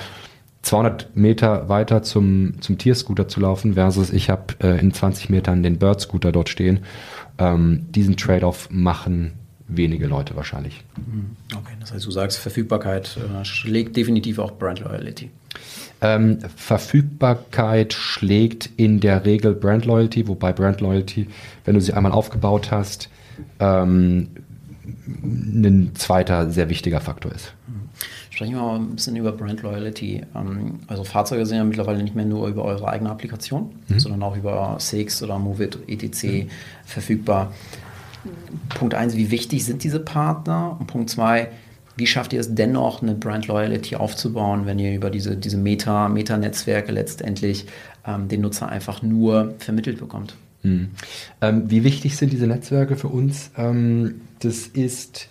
200 Meter weiter zum, zum Tierscooter zu laufen versus ich habe äh, in 20 Metern den Bird-Scooter dort stehen. Ähm, diesen Trade-off machen wenige Leute wahrscheinlich. Mhm. Okay, das heißt, du sagst, Verfügbarkeit äh, schlägt definitiv auch Brand Loyalty. Ähm, Verfügbarkeit schlägt in der Regel Brand Loyalty, wobei Brand Loyalty, wenn du sie einmal aufgebaut hast, ähm, ein zweiter sehr wichtiger Faktor ist. Sprechen wir mal ein bisschen über Brand Loyalty. Ähm, also Fahrzeuge sind ja mittlerweile nicht mehr nur über eure eigene Applikation, mhm. sondern auch über Six oder Movit, etc. Mhm. verfügbar. Punkt eins, wie wichtig sind diese Partner? Und Punkt zwei, wie schafft ihr es dennoch, eine Brand Loyalty aufzubauen, wenn ihr über diese, diese Meta, Meta-Netzwerke letztendlich ähm, den Nutzer einfach nur vermittelt bekommt? Hm. Ähm, wie wichtig sind diese Netzwerke für uns? Ähm, das ist,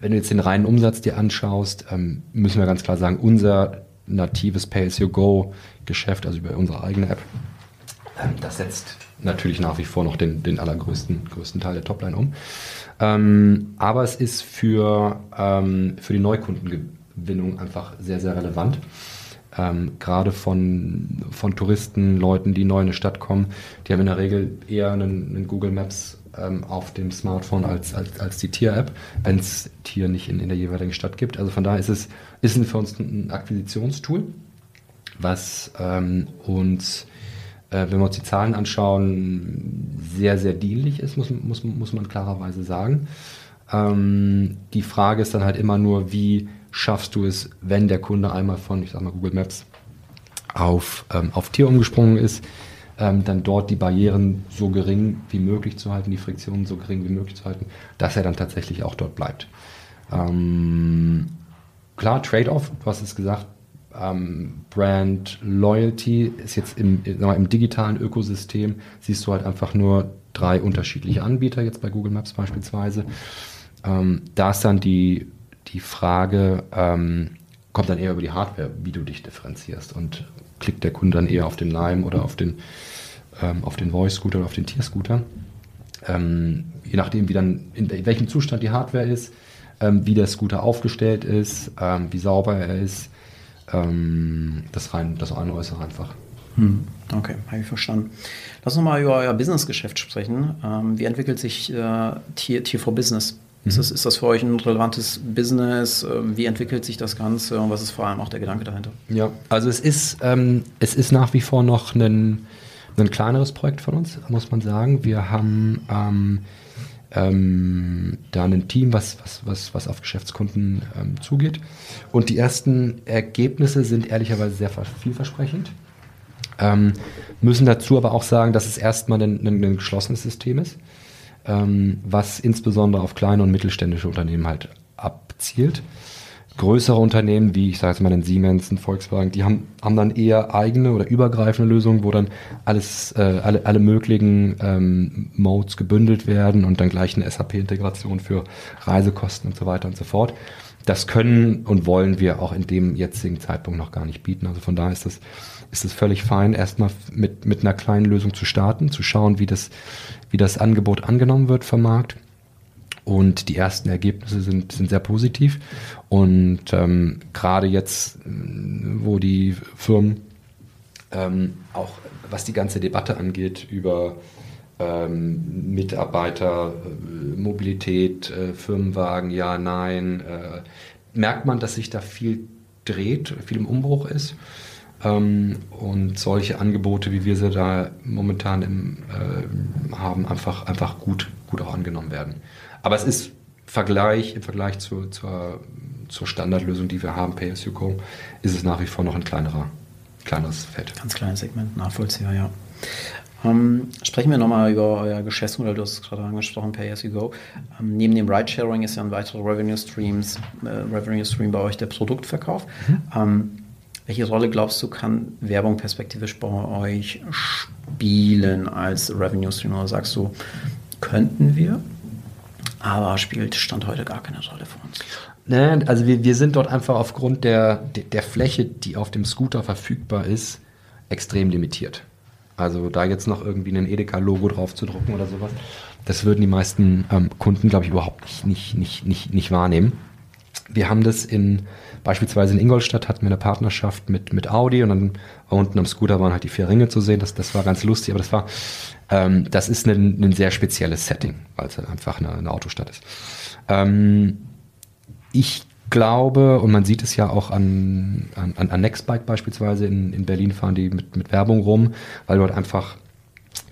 wenn du jetzt den reinen Umsatz dir anschaust, ähm, müssen wir ganz klar sagen, unser natives Pay-as-you-go-Geschäft, also über unsere eigene App, ähm, das setzt natürlich nach wie vor noch den, den allergrößten größten Teil der Topline um. Ähm, aber es ist für, ähm, für die Neukundengewinnung einfach sehr, sehr relevant. Ähm, gerade von, von Touristen, Leuten, die neu in eine Stadt kommen, die haben in der Regel eher einen, einen Google Maps ähm, auf dem Smartphone als, als, als die Tier-App, wenn es Tier nicht in, in der jeweiligen Stadt gibt. Also von daher ist es ist für uns ein Akquisitionstool, was ähm, uns äh, wenn wir uns die Zahlen anschauen, sehr, sehr dienlich ist, muss, muss, muss man klarerweise sagen. Ähm, die Frage ist dann halt immer nur, wie schaffst du es, wenn der Kunde einmal von, ich sag mal, Google Maps auf, ähm, auf Tier umgesprungen ist, ähm, dann dort die Barrieren so gering wie möglich zu halten, die Friktionen so gering wie möglich zu halten, dass er dann tatsächlich auch dort bleibt. Ähm, klar, Trade-off, du hast es gesagt, ähm, Brand Loyalty ist jetzt im, mal, im digitalen Ökosystem, siehst du halt einfach nur drei unterschiedliche Anbieter, jetzt bei Google Maps beispielsweise. Ähm, da ist dann die, die Frage, ähm, kommt dann eher über die Hardware, wie du dich differenzierst und klickt der Kunde dann eher auf den Lime oder auf den, ähm, auf den Voice-Scooter oder auf den Tier-Scooter. Ähm, je nachdem, wie dann, in welchem Zustand die Hardware ist, ähm, wie der Scooter aufgestellt ist, wie sauber er ist, ähm, das rein, das äußere einfach. Hm. Okay, habe ich verstanden. Lass uns mal über euer Businessgeschäft sprechen. Ähm, wie entwickelt sich äh, Tier, Tier for Business Ist, das, ist das für euch ein relevantes Business? Ähm, wie entwickelt sich das Ganze und was ist vor allem auch der Gedanke dahinter? Ja, also es ist, ähm, es ist nach wie vor noch ein, ein kleineres Projekt von uns, muss man sagen. Wir haben ähm, ähm, da ein Team, was, was, was, was auf Geschäftskunden ähm, zugeht. Und die ersten Ergebnisse sind ehrlicherweise sehr vielversprechend. Ähm, müssen dazu aber auch sagen, dass es erstmal ein, ein, ein geschlossenes System ist ähm, was insbesondere auf kleine und mittelständische Unternehmen halt abzielt. Größere Unternehmen, wie ich sage jetzt mal den Siemens, den Volkswagen, die haben, haben dann eher eigene oder übergreifende Lösungen, wo dann alles, äh, alle, alle möglichen ähm, Modes gebündelt werden und dann gleich eine SAP-Integration für Reisekosten und so weiter und so fort. Das können und wollen wir auch in dem jetzigen Zeitpunkt noch gar nicht bieten. Also von daher ist das ist es völlig fein, erstmal mit, mit einer kleinen Lösung zu starten, zu schauen, wie das, wie das Angebot angenommen wird vom Markt. Und die ersten Ergebnisse sind, sind sehr positiv. Und ähm, gerade jetzt, wo die Firmen ähm, auch, was die ganze Debatte angeht, über ähm, Mitarbeiter, äh, Mobilität, äh, Firmenwagen, ja, nein, äh, merkt man, dass sich da viel dreht, viel im Umbruch ist. Ähm, und solche Angebote, wie wir sie da momentan im, äh, haben, einfach, einfach gut, gut auch angenommen werden. Aber es ist Vergleich, im Vergleich zu, zur, zur Standardlösung, die wir haben, Pay-as-you-go, ist es nach wie vor noch ein kleinerer, kleineres Feld. Ganz kleines Segment, nachvollziehbar, ja. Ähm, sprechen wir nochmal über euer Geschäftsmodell, du hast es gerade angesprochen, Pay-as-you-go. Ähm, neben dem Ride-Sharing ist ja ein weiterer Revenue, Streams, äh, Revenue Stream bei euch der Produktverkauf. Mhm. Ähm, welche Rolle glaubst du, kann Werbung perspektivisch bei euch spielen als Revenue Stream? Oder sagst du, könnten wir, aber spielt Stand heute gar keine Rolle für uns? Nee, also wir, wir sind dort einfach aufgrund der, der Fläche, die auf dem Scooter verfügbar ist, extrem limitiert. Also da jetzt noch irgendwie ein Edeka-Logo drauf zu drucken oder sowas, das würden die meisten ähm, Kunden, glaube ich, überhaupt nicht, nicht, nicht, nicht, nicht wahrnehmen. Wir haben das in Beispielsweise in Ingolstadt hatten wir eine Partnerschaft mit, mit Audi und dann unten am Scooter waren halt die vier Ringe zu sehen. Das, das war ganz lustig, aber das war, ähm, das ist ein, ein sehr spezielles Setting, weil es halt einfach eine, eine Autostadt ist. Ähm, ich glaube, und man sieht es ja auch an, an, an Nextbike beispielsweise, in, in Berlin fahren die mit, mit Werbung rum, weil du halt einfach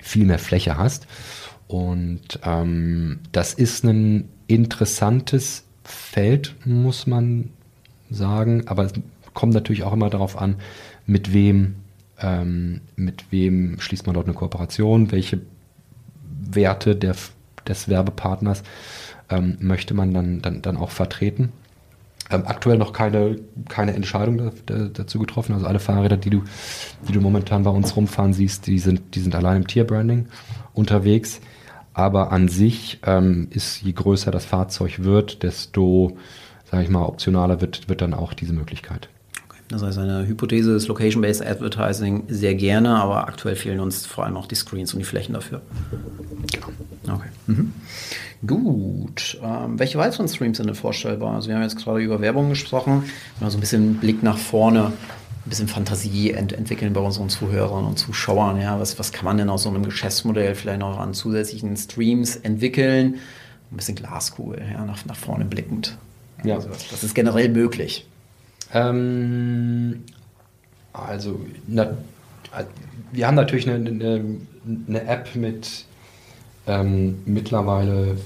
viel mehr Fläche hast. Und ähm, das ist ein interessantes Feld, muss man sagen, aber es kommt natürlich auch immer darauf an, mit wem, ähm, mit wem schließt man dort eine Kooperation, welche Werte der, des Werbepartners ähm, möchte man dann, dann, dann auch vertreten. Ähm, aktuell noch keine, keine Entscheidung da, da, dazu getroffen. Also alle Fahrräder, die du, die du momentan bei uns rumfahren siehst, die sind, die sind allein im Tierbranding unterwegs. Aber an sich ähm, ist, je größer das Fahrzeug wird, desto sage ich mal, optionaler wird, wird dann auch diese Möglichkeit. Okay. Das heißt, eine Hypothese ist Location-Based Advertising sehr gerne, aber aktuell fehlen uns vor allem auch die Screens und die Flächen dafür. Genau. Okay. Mhm. Gut. Ähm, welche weiteren Streams sind denn vorstellbar? Also wir haben jetzt gerade über Werbung gesprochen, mal so ein bisschen Blick nach vorne, ein bisschen Fantasie ent entwickeln bei unseren Zuhörern und Zuschauern. Ja, was, was kann man denn aus so einem Geschäftsmodell vielleicht noch an zusätzlichen Streams entwickeln? Ein bisschen Glaskugel, ja, nach, nach vorne blickend. Ja. Also, das ist generell möglich. Ähm, also, na, wir haben natürlich eine, eine, eine App mit ähm, mittlerweile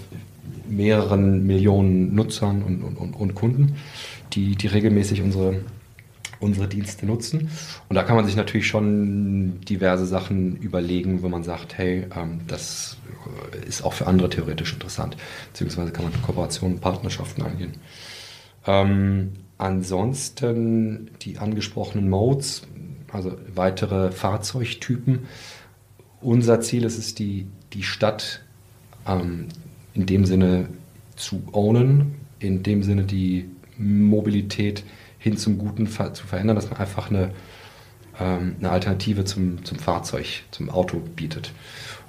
mehreren Millionen Nutzern und, und, und, Kunden, die, die regelmäßig unsere, unsere Dienste nutzen. Und da kann man sich natürlich schon diverse Sachen überlegen, wo man sagt, hey, ähm, das ist auch für andere theoretisch interessant. Beziehungsweise kann man Kooperationen, Partnerschaften eingehen. Ähm, ansonsten die angesprochenen Modes, also weitere Fahrzeugtypen. Unser Ziel ist es, die, die Stadt ähm, in dem Sinne zu ownen, in dem Sinne die Mobilität hin zum Guten zu verändern, dass man einfach eine, ähm, eine Alternative zum, zum Fahrzeug, zum Auto bietet.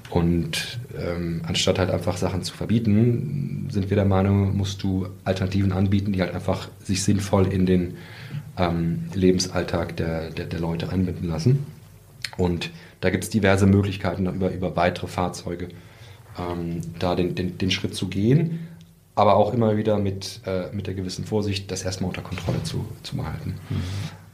Und ähm, anstatt halt einfach Sachen zu verbieten, sind wir der Meinung, musst du Alternativen anbieten, die halt einfach sich sinnvoll in den ähm, Lebensalltag der, der, der, Leute einbinden lassen. Und da gibt es diverse Möglichkeiten, über, über weitere Fahrzeuge ähm, da den, den, den Schritt zu gehen. Aber auch immer wieder mit, äh, mit der gewissen Vorsicht, das erstmal unter Kontrolle zu, zu behalten. Mhm.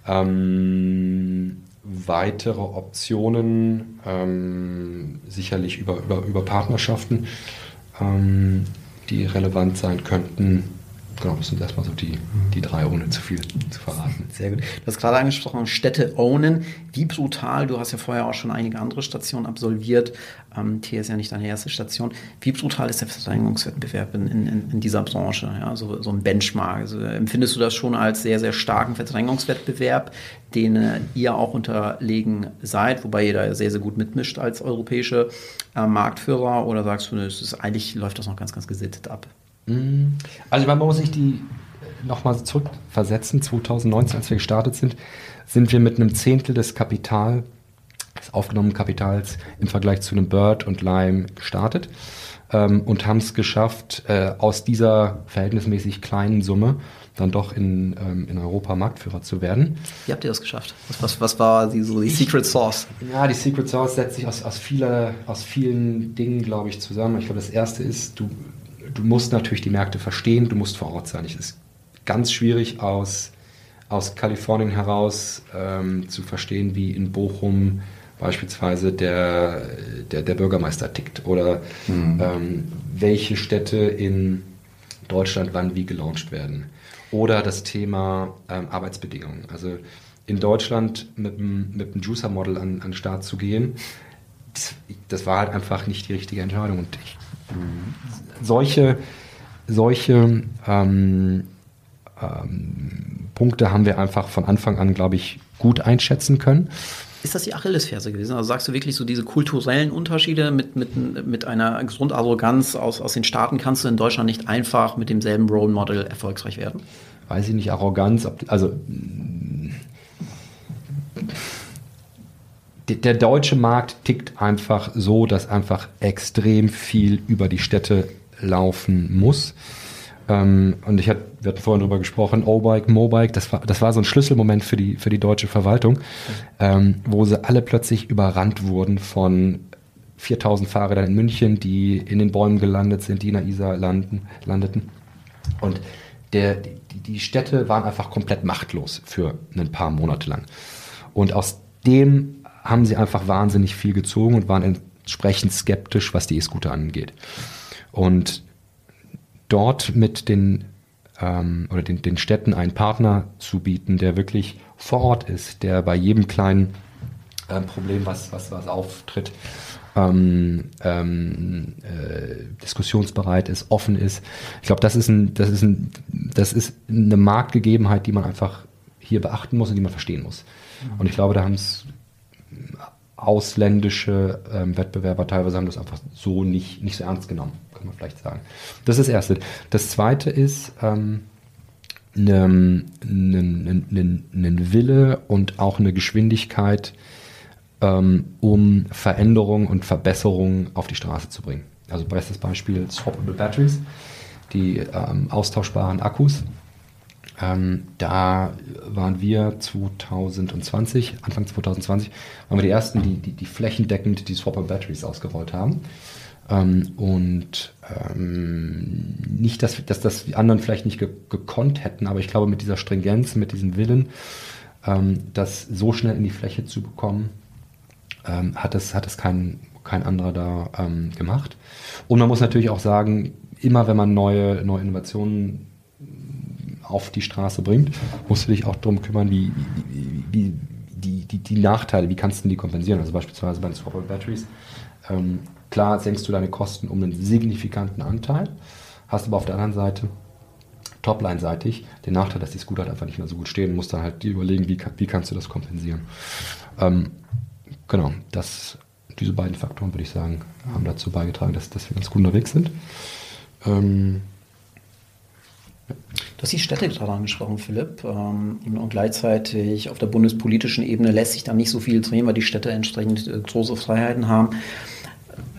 Ähm, weitere Optionen, ähm, sicherlich über, über, über Partnerschaften, ähm, die relevant sein könnten Genau, das sind erstmal so die, die drei, ohne zu viel zu verraten. Sehr gut. Du hast gerade angesprochen, Städte ownen. Wie brutal, du hast ja vorher auch schon einige andere Stationen absolviert. Ähm, T ist ja nicht deine erste Station. Wie brutal ist der Verdrängungswettbewerb in, in, in dieser Branche? Ja, so, so ein Benchmark. Also, empfindest du das schon als sehr, sehr starken Verdrängungswettbewerb, den äh, ihr auch unterlegen seid, wobei ihr da sehr, sehr gut mitmischt als europäische äh, Marktführer? Oder sagst du, es ist, eigentlich läuft das noch ganz, ganz gesittet ab? Also man muss sich die nochmal zurückversetzen. 2019, als wir gestartet sind, sind wir mit einem Zehntel des Kapital, des aufgenommenen Kapitals im Vergleich zu einem Bird und Lime gestartet ähm, und haben es geschafft, äh, aus dieser verhältnismäßig kleinen Summe dann doch in, ähm, in Europa Marktführer zu werden. Wie habt ihr das geschafft? Was, was, was war die, so die Secret Sauce? Ja, die Secret Sauce setzt sich aus, aus, vieler, aus vielen Dingen, glaube ich, zusammen. Ich glaube, das erste ist, du du musst natürlich die Märkte verstehen, du musst vor Ort sein. Es ist ganz schwierig aus, aus Kalifornien heraus ähm, zu verstehen, wie in Bochum beispielsweise der, der, der Bürgermeister tickt oder mhm. ähm, welche Städte in Deutschland wann wie gelauncht werden. Oder das Thema ähm, Arbeitsbedingungen. Also in Deutschland mit dem, mit dem Juicer-Model an, an den Start zu gehen, das, das, war halt einfach nicht die richtige Entscheidung. Und ich solche, solche ähm, ähm, Punkte haben wir einfach von Anfang an, glaube ich, gut einschätzen können. Ist das die Achillesferse gewesen? Also sagst du wirklich so diese kulturellen Unterschiede mit, mit, mit einer Grundarroganz aus, aus den Staaten kannst du in Deutschland nicht einfach mit demselben Role Model erfolgreich werden? Weiß ich nicht, Arroganz, also der deutsche Markt tickt einfach so, dass einfach extrem viel über die Städte laufen muss. Ähm, und ich hatte, wir hatten vorhin darüber gesprochen, O-Bike, Mobike, das war, das war so ein Schlüsselmoment für die, für die deutsche Verwaltung, ähm, wo sie alle plötzlich überrannt wurden von 4000 Fahrrädern in München, die in den Bäumen gelandet sind, die in der Isar landen, landeten. Und der, die, die Städte waren einfach komplett machtlos für ein paar Monate lang. Und aus dem haben sie einfach wahnsinnig viel gezogen und waren entsprechend skeptisch, was die E-Scooter angeht. Und dort mit den ähm, oder den, den Städten einen Partner zu bieten, der wirklich vor Ort ist, der bei jedem kleinen ähm, Problem, was, was, was auftritt, ähm, ähm, äh, diskussionsbereit ist, offen ist. Ich glaube, das ist ein, das ist ein, das ist eine Marktgegebenheit, die man einfach hier beachten muss und die man verstehen muss. Und ich glaube, da haben es ausländische ähm, Wettbewerber teilweise haben das einfach so nicht, nicht so ernst genommen, kann man vielleicht sagen. Das ist das Erste. Das Zweite ist ähm, ein ne, Wille und auch eine Geschwindigkeit, ähm, um Veränderungen und Verbesserungen auf die Straße zu bringen. Also bestes Beispiel Swappable Batteries, die ähm, austauschbaren Akkus ähm, da waren wir 2020, Anfang 2020, waren wir die ersten, die, die, die flächendeckend die Swapper Batteries ausgerollt haben. Ähm, und ähm, nicht, dass, dass das die anderen vielleicht nicht ge gekonnt hätten, aber ich glaube, mit dieser Stringenz, mit diesem Willen, ähm, das so schnell in die Fläche zu bekommen, ähm, hat es, hat es kein, kein anderer da ähm, gemacht. Und man muss natürlich auch sagen, immer wenn man neue, neue Innovationen auf die Straße bringt, musst du dich auch darum kümmern, wie, wie, wie die, die, die, Nachteile, wie kannst du die kompensieren? Also beispielsweise bei den Swappable Batteries. Klar senkst du deine Kosten um einen signifikanten Anteil, hast aber auf der anderen Seite Topline-seitig den Nachteil, dass die Scooter halt einfach nicht mehr so gut stehen, musst dann halt dir überlegen, wie, wie kannst du das kompensieren. Ähm, genau, das, diese beiden Faktoren, würde ich sagen, haben dazu beigetragen, dass, dass wir ganz gut unterwegs sind. Ähm, Du hast die Städte gerade angesprochen, Philipp. Ähm, und gleichzeitig auf der bundespolitischen Ebene lässt sich da nicht so viel drehen, weil die Städte entsprechend äh, große Freiheiten haben.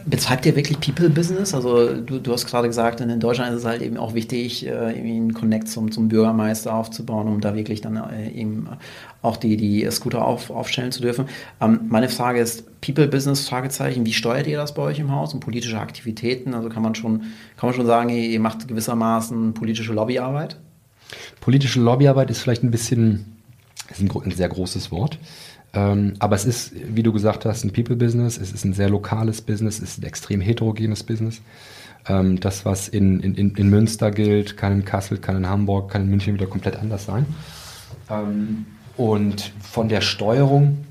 Betreibt ihr wirklich People-Business? Also du, du, hast gerade gesagt, in Deutschland ist es halt eben auch wichtig, äh, irgendwie einen Connect zum, zum Bürgermeister aufzubauen, um da wirklich dann äh, eben auch die, die Scooter auf, aufstellen zu dürfen. Ähm, meine Frage ist, People-Business, Fragezeichen. Wie steuert ihr das bei euch im Haus und politische Aktivitäten? Also kann man schon, kann man schon sagen, ihr macht gewissermaßen politische Lobbyarbeit? Politische Lobbyarbeit ist vielleicht ein bisschen, ist ein, ein sehr großes Wort. Ähm, aber es ist, wie du gesagt hast, ein People-Business, es ist ein sehr lokales Business, es ist ein extrem heterogenes Business. Ähm, das, was in, in, in Münster gilt, kann in Kassel, kann in Hamburg, kann in München wieder komplett anders sein. Ähm, und von der Steuerung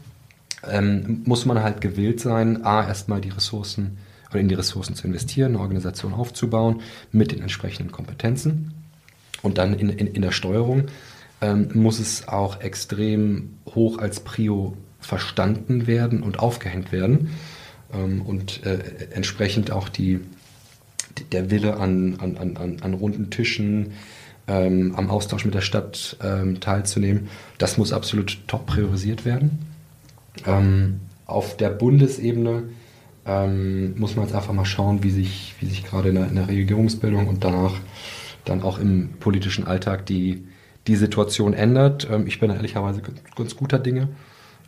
ähm, muss man halt gewillt sein, A, erstmal die Ressourcen oder in die Ressourcen zu investieren, eine Organisation aufzubauen mit den entsprechenden Kompetenzen. Und dann in, in, in der Steuerung ähm, muss es auch extrem hoch als Prio verstanden werden und aufgehängt werden. Ähm, und äh, entsprechend auch die, der Wille an, an, an, an runden Tischen, ähm, am Austausch mit der Stadt ähm, teilzunehmen, das muss absolut top priorisiert werden. Ähm, auf der Bundesebene ähm, muss man jetzt einfach mal schauen, wie sich, wie sich gerade in der, in der Regierungsbildung und danach dann auch im politischen Alltag die, die Situation ändert. Ähm, ich bin da ehrlicherweise ganz guter Dinge.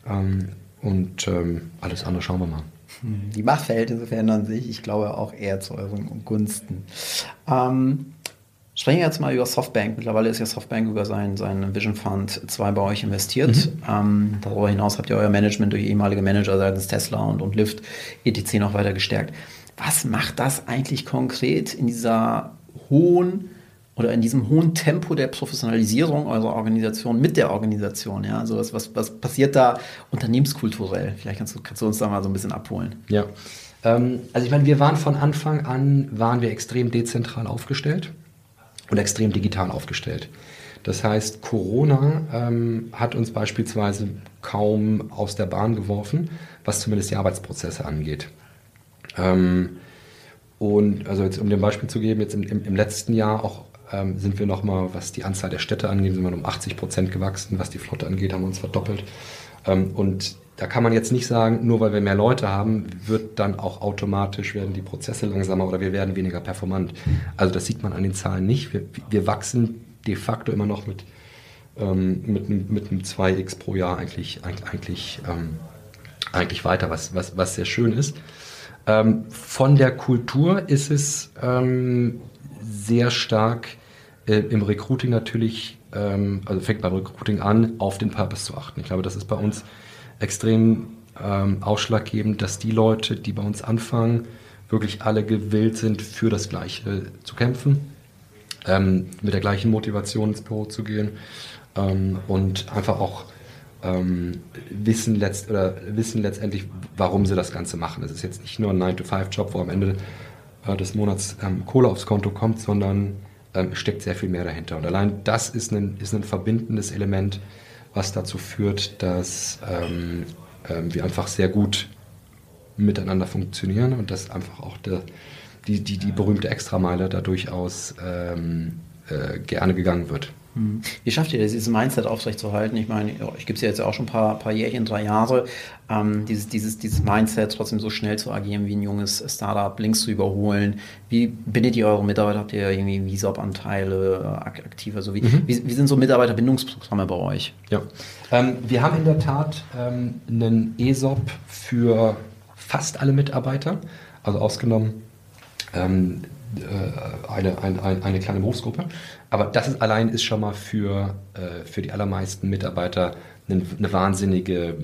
Ähm, und ähm, alles andere schauen wir mal. Die Machtverhältnisse verändern sich, ich glaube auch eher zu euren Gunsten. Ähm, Sprechen wir jetzt mal über Softbank. Mittlerweile ist ja Softbank über seinen, seinen Vision Fund 2 bei euch investiert. Mhm. Ähm, darüber hinaus habt ihr euer Management durch ehemalige Manager seitens Tesla und, und Lyft etc. noch weiter gestärkt. Was macht das eigentlich konkret in dieser hohen oder in diesem hohen Tempo der Professionalisierung eurer Organisation mit der Organisation? Ja? Also was, was, was passiert da unternehmenskulturell? Vielleicht kannst du, kannst du uns da mal so ein bisschen abholen. Ja, ähm, also ich meine, wir waren von Anfang an, waren wir extrem dezentral aufgestellt und extrem digital aufgestellt. Das heißt, Corona ähm, hat uns beispielsweise kaum aus der Bahn geworfen, was zumindest die Arbeitsprozesse angeht. Ähm, und also jetzt um dem Beispiel zu geben, jetzt im, im, im letzten Jahr auch ähm, sind wir nochmal, was die Anzahl der Städte angeht, sind wir um 80 Prozent gewachsen. Was die Flotte angeht, haben wir uns verdoppelt. Ähm, und da kann man jetzt nicht sagen, nur weil wir mehr Leute haben, wird dann auch automatisch werden die Prozesse langsamer oder wir werden weniger performant. Also das sieht man an den Zahlen nicht. Wir, wir wachsen de facto immer noch mit, ähm, mit, mit einem 2x pro Jahr eigentlich, eigentlich, ähm, eigentlich weiter, was, was, was sehr schön ist. Ähm, von der Kultur ist es ähm, sehr stark äh, im Recruiting natürlich, ähm, also fängt beim Recruiting an, auf den Purpose zu achten. Ich glaube, das ist bei uns extrem ähm, ausschlaggebend, dass die Leute, die bei uns anfangen, wirklich alle gewillt sind, für das Gleiche zu kämpfen, ähm, mit der gleichen Motivation ins Büro zu gehen ähm, und einfach auch ähm, wissen, letzt, oder wissen letztendlich, warum sie das Ganze machen. Es ist jetzt nicht nur ein 9-to-5-Job, wo am Ende äh, des Monats ähm, Kohle aufs Konto kommt, sondern ähm, steckt sehr viel mehr dahinter. Und allein das ist ein, ist ein verbindendes Element, was dazu führt, dass ähm, ähm, wir einfach sehr gut miteinander funktionieren und dass einfach auch der, die, die, die berühmte Extrameile da durchaus ähm, äh, gerne gegangen wird. Wie schafft ihr das, dieses Mindset aufrechtzuerhalten? Ich meine, ich gebe es ja jetzt auch schon ein paar, paar Jährchen, drei Jahre, ähm, dieses, dieses, dieses Mindset trotzdem so schnell zu agieren wie ein junges Startup, links zu überholen. Wie bindet ihr eure Mitarbeiter? Habt ihr irgendwie VISOP-Anteile äh, aktiv? Also wie, mhm. wie, wie, sind so Mitarbeiterbindungsprogramme bei euch? Ja, ähm, wir haben in der Tat ähm, einen ESOP für fast alle Mitarbeiter, also ausgenommen ähm, äh, eine, ein, ein, eine kleine Berufsgruppe. Aber das ist, allein ist schon mal für, äh, für die allermeisten Mitarbeiter eine, eine, wahnsinnige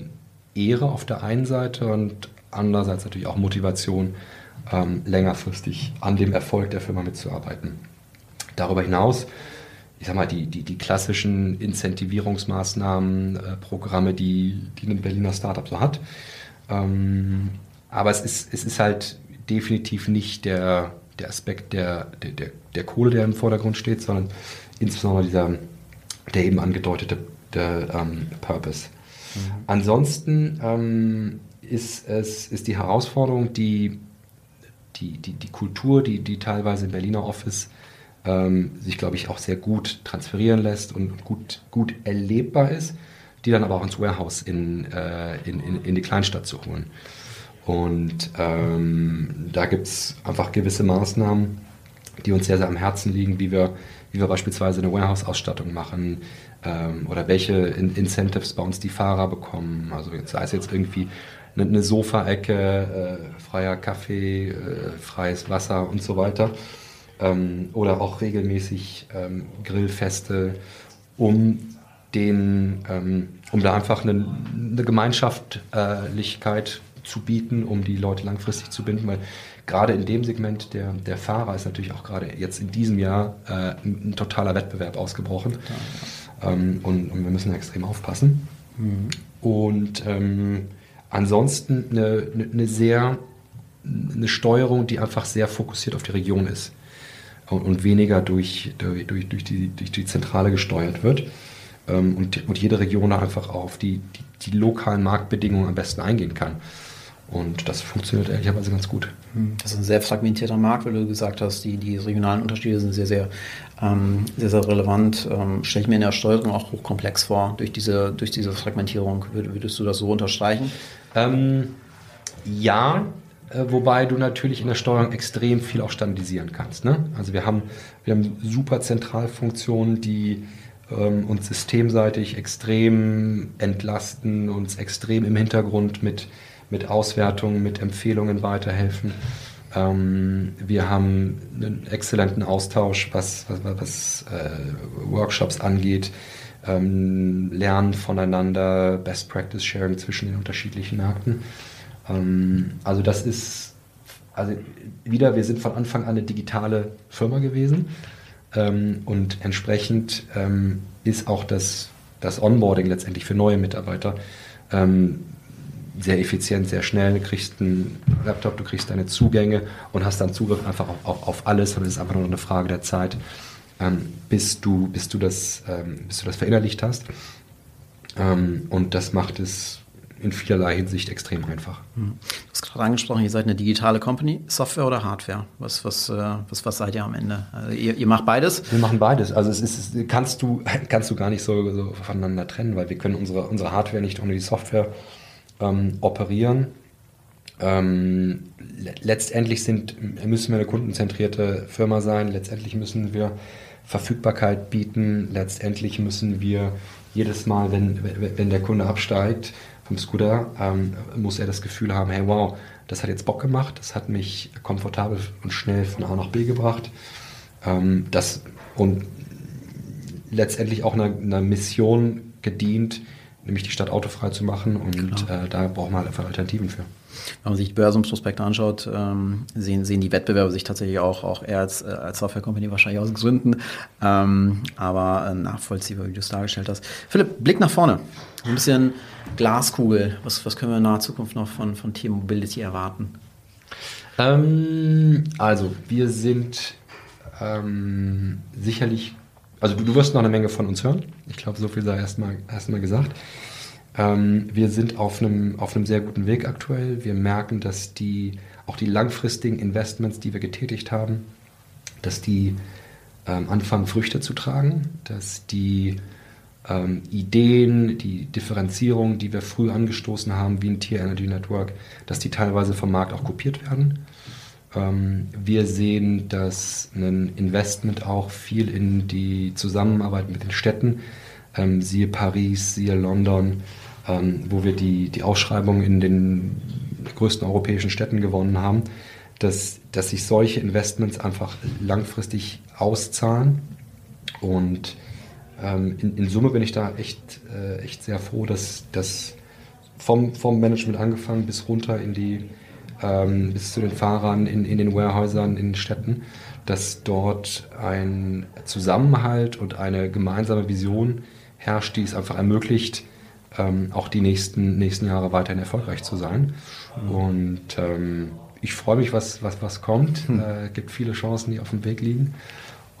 Ehre auf der einen Seite und andererseits natürlich auch Motivation, ähm, längerfristig an dem Erfolg der Firma mitzuarbeiten. Darüber hinaus, ich sag mal, die, die, die klassischen Incentivierungsmaßnahmen, äh, Programme, die, die ein Berliner Startup so hat. Ähm, aber es ist, es ist halt definitiv nicht der, der Aspekt der, der, der, der, Kohle, der im Vordergrund steht, sondern insbesondere dieser, der eben angedeutete der, ähm, Purpose. Mhm. Ansonsten ähm, ist es ist die Herausforderung, die, die, die, die Kultur, die, die teilweise im Berliner Office ähm, sich, glaube ich, auch sehr gut transferieren lässt und gut, gut erlebbar ist, die dann aber auch ins Warehouse in, äh, in, in, in die Kleinstadt zu holen. Und ähm, da gibt es einfach gewisse Maßnahmen, die uns sehr, sehr am Herzen liegen, wie wir, wie wir beispielsweise eine Warehouse-Ausstattung machen ähm, oder welche In Incentives bei uns die Fahrer bekommen. Also sei es jetzt irgendwie eine, Sofaecke, äh, freier Kaffee, äh, freies Wasser und so weiter. Ähm, oder auch regelmäßig ähm, Grillfeste, um den, ähm, um da einfach eine, eine Gemeinschaftlichkeit zu bieten, um die Leute langfristig zu binden, weil gerade in dem Segment der, der Fahrer ist natürlich auch gerade jetzt in diesem Jahr äh, ein, ein, totaler Wettbewerb ausgebrochen. Total, ja. ähm, und, und, wir müssen extrem aufpassen. Mhm. Und ähm, ansonsten eine, eine, sehr eine Steuerung, die einfach sehr fokussiert auf die Region ist und, und weniger durch, durch, durch, die, durch die Zentrale gesteuert wird. Ähm, und, und jede Region einfach auf die, die, die lokalen Marktbedingungen am besten eingehen kann. Und das funktioniert ehrlicherweise ganz gut. Hm, das ist ein sehr fragmentierter Markt, weil du gesagt hast, die, die regionalen Unterschiede sind sehr, sehr, ähm, sehr, sehr relevant. Ähm, Stelle ich mir in der Steuerung auch hochkomplex vor, durch diese, durch diese Fragmentierung. Würdest du das so unterstreichen? Ähm, ja, äh, wobei du natürlich in der Steuerung extrem viel auch standardisieren kannst. Ne? Also wir haben, wir haben super Zentralfunktionen, die ähm, uns systemseitig extrem entlasten, uns extrem im Hintergrund mit mit Auswertungen, mit Empfehlungen weiterhelfen. Ähm, wir haben einen exzellenten Austausch, was, was, was äh, Workshops angeht, ähm, Lernen voneinander, Best Practice Sharing zwischen den unterschiedlichen Märkten. Ähm, also das ist, also wieder, wir sind von Anfang an eine digitale Firma gewesen ähm, und entsprechend ähm, ist auch das, das Onboarding letztendlich für neue Mitarbeiter ähm, sehr effizient, sehr schnell, du kriegst einen Laptop, du kriegst deine Zugänge und hast dann Zugriff einfach auf, auf, auf alles und es ist einfach nur eine Frage der Zeit, ähm, bis, du, bis, du das, ähm, bis du das verinnerlicht hast. Ähm, und das macht es in vielerlei Hinsicht extrem einfach. Hm. Du hast gerade angesprochen, ihr seid eine digitale Company, Software oder Hardware? Was, was, äh, was, was seid ihr am Ende? Also ihr, ihr, macht beides? Wir machen beides. Also es ist, kannst du, kannst du gar nicht so, so voneinander trennen, weil wir können unsere, unsere Hardware nicht ohne die Software ähm, operieren. Ähm, letztendlich sind, müssen wir eine kundenzentrierte Firma sein. Letztendlich müssen wir Verfügbarkeit bieten. Letztendlich müssen wir jedes Mal, wenn, wenn der Kunde absteigt vom Scooter, ähm, muss er das Gefühl haben, hey wow, das hat jetzt Bock gemacht, das hat mich komfortabel und schnell von A nach B gebracht. Ähm, das, und letztendlich auch einer, einer Mission gedient, nämlich die Stadt autofrei zu machen und äh, da braucht man halt einfach Alternativen für. Wenn man sich Börsenprospekte anschaut, ähm, sehen, sehen die Wettbewerber sich tatsächlich auch, auch eher als, äh, als Software-Company wahrscheinlich aus Gründen, ähm, aber äh, nachvollziehbar, wie du es dargestellt hast. Philipp, Blick nach vorne. Ein bisschen Glaskugel. Was, was können wir in naher Zukunft noch von, von T-Mobility erwarten? Ähm, also, wir sind ähm, sicherlich also du, du, wirst noch eine Menge von uns hören. Ich glaube, so viel sei erstmal erst gesagt. Ähm, wir sind auf einem, auf einem sehr guten Weg aktuell. Wir merken, dass die, auch die langfristigen Investments, die wir getätigt haben, dass die ähm, anfangen Früchte zu tragen, dass die ähm, Ideen, die Differenzierung, die wir früh angestoßen haben, wie ein Tier Energy Network, dass die teilweise vom Markt auch kopiert werden. Ähm, wir sehen, dass ein Investment auch viel in die Zusammenarbeit mit den Städten, ähm, siehe Paris, siehe London, ähm, wo wir die, die Ausschreibung in den größten europäischen Städten gewonnen haben, dass, dass sich solche Investments einfach langfristig auszahlen. Und in, in, Summe bin ich da echt, äh, echt sehr froh, dass das vom, vom Management angefangen bis runter in die ähm, bis zu den Fahrern in, in den Warehäusern, in den Städten, dass dort ein Zusammenhalt und eine gemeinsame Vision herrscht, die es einfach ermöglicht, ähm, auch die nächsten, nächsten Jahre weiterhin erfolgreich zu sein. Und ähm, ich freue mich, was, was, was kommt. Mhm. Äh, gibt viele Chancen, die auf dem Weg liegen.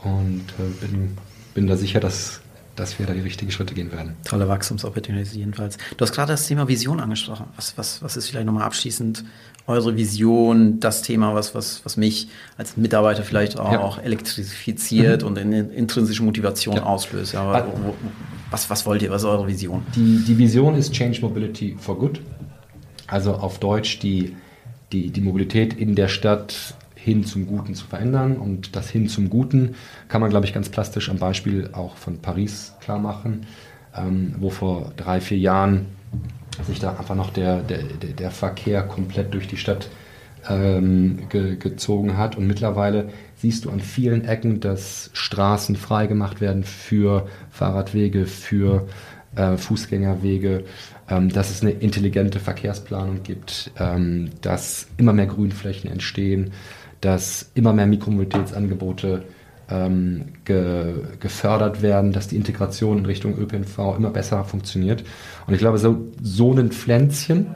Und äh, bin, bin da sicher, dass dass wir da die richtigen Schritte gehen werden. Tolle Wachstumsopportunities jedenfalls. Du hast gerade das Thema Vision angesprochen. Was, was, was ist vielleicht nochmal abschließend eure Vision, das Thema, was, was, was mich als Mitarbeiter vielleicht auch, ja. elektrifiziert mhm. und eine intrinsische Motivation ja. auslöst? Also, was, was wollt ihr? Was ist eure Vision? Die, die Vision ist Change Mobility for Good. Also auf Deutsch die, die, die Mobilität in der Stadt hin zum Guten zu verändern. Und das hin zum Guten kann man, glaube ich, ganz plastisch am Beispiel auch von Paris klar machen, ähm, wo vor drei, vier Jahren sich da einfach noch der, der, der Verkehr komplett durch die Stadt ähm, ge, gezogen hat. Und mittlerweile siehst du an vielen Ecken, dass Straßen freigemacht werden für Fahrradwege, für äh, Fußgängerwege, ähm, dass es eine intelligente Verkehrsplanung gibt, ähm, dass immer mehr Grünflächen entstehen, dass immer mehr Mikromobilitätsangebote ähm, ge, gefördert werden, dass die Integration in Richtung ÖPNV immer besser funktioniert. Und ich glaube, so, so ein Pflänzchen,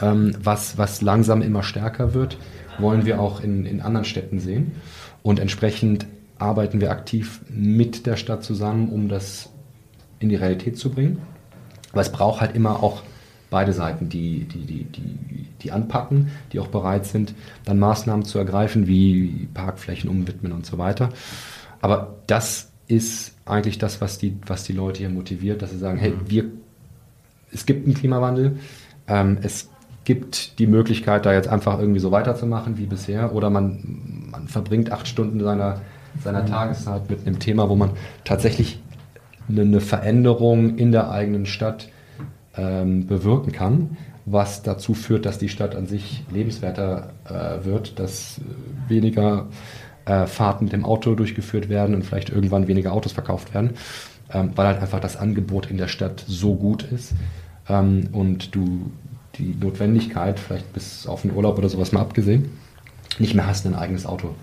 ähm, was, was langsam immer stärker wird, wollen wir auch in, in anderen Städten sehen. Und entsprechend arbeiten wir aktiv mit der Stadt zusammen, um das in die Realität zu bringen. Aber es braucht halt immer auch beide Seiten, die, die, die, die, die anpacken, die auch bereit sind, dann Maßnahmen zu ergreifen, wie Parkflächen umwidmen und so weiter. Aber das ist eigentlich das, was die, was die Leute hier motiviert, dass sie sagen, hey, wir, es gibt einen Klimawandel, ähm, es gibt die Möglichkeit, da jetzt einfach irgendwie so weiterzumachen wie bisher, oder man, man verbringt acht Stunden seiner, seiner Tageszeit mit einem Thema, wo man tatsächlich eine, eine Veränderung in der eigenen Stadt ähm, bewirken kann, was dazu führt, dass die Stadt an sich lebenswerter äh, wird, dass weniger äh, Fahrten mit dem Auto durchgeführt werden und vielleicht irgendwann weniger Autos verkauft werden, ähm, weil halt einfach das Angebot in der Stadt so gut ist ähm, und du die Notwendigkeit, vielleicht bis auf den Urlaub oder sowas mal abgesehen, nicht mehr hast, ein eigenes Auto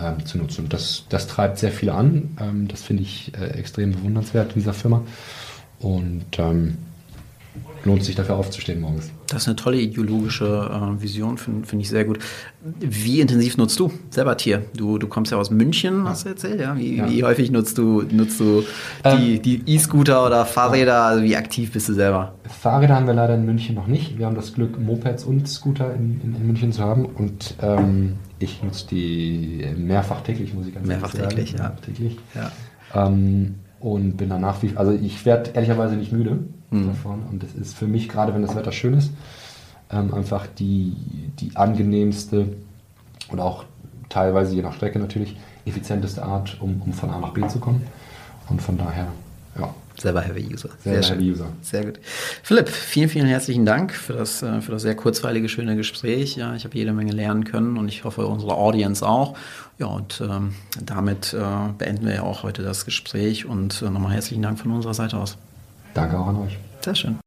ähm, zu nutzen. Und das, das treibt sehr viele an. Ähm, das finde ich äh, extrem bewundernswert in dieser Firma. Und ähm, lohnt sich dafür aufzustehen morgens. Das ist eine tolle ideologische äh, Vision, finde find ich sehr gut. Wie intensiv nutzt du selber Tier? Du, du kommst ja aus München, hast du erzählt, ja? Wie, ja. wie häufig nutzt du, nutzt du die, ähm, E-Scooter oder Fahrräder? Also wie aktiv bist du selber? Fahrräder haben wir leider in München noch nicht. Wir haben das Glück, Mopeds und Scooter in, in, in München zu haben. Und ähm, ich nutze die mehrfach täglich, muss ich ganz mehrfach ehrlich täglich, sagen. Ja. Täglich. Ja. Ähm, und bin danach wie, also ich werde ehrlicherweise nicht müde mhm. davon. Und das ist für mich, gerade wenn das Wetter schön ist, ähm, einfach die, die angenehmste und auch teilweise je nach Strecke natürlich effizienteste Art, um, um von A nach B zu kommen. Und von daher. Selber Heavy User. Sehr, sehr Heavy User. Sehr gut. Philipp, vielen, vielen herzlichen Dank für das, äh, für das sehr kurzweilige, schöne Gespräch. Ja, ich habe jede Menge lernen können und ich hoffe, unsere Audience auch. Ja, und ähm, damit äh, beenden wir ja auch heute das Gespräch und äh, nochmal herzlichen Dank von unserer Seite aus. Danke auch an euch. Sehr schön.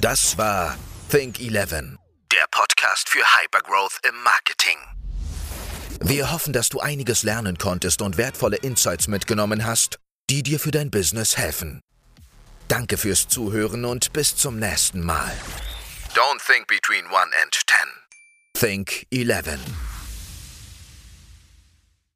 Das war Think 11, der Podcast für Hypergrowth im Marketing. Wir hoffen, dass du einiges lernen konntest und wertvolle Insights mitgenommen hast, die dir für dein Business helfen. Danke fürs Zuhören und bis zum nächsten Mal. Don't think between 1 and 10. Think 11.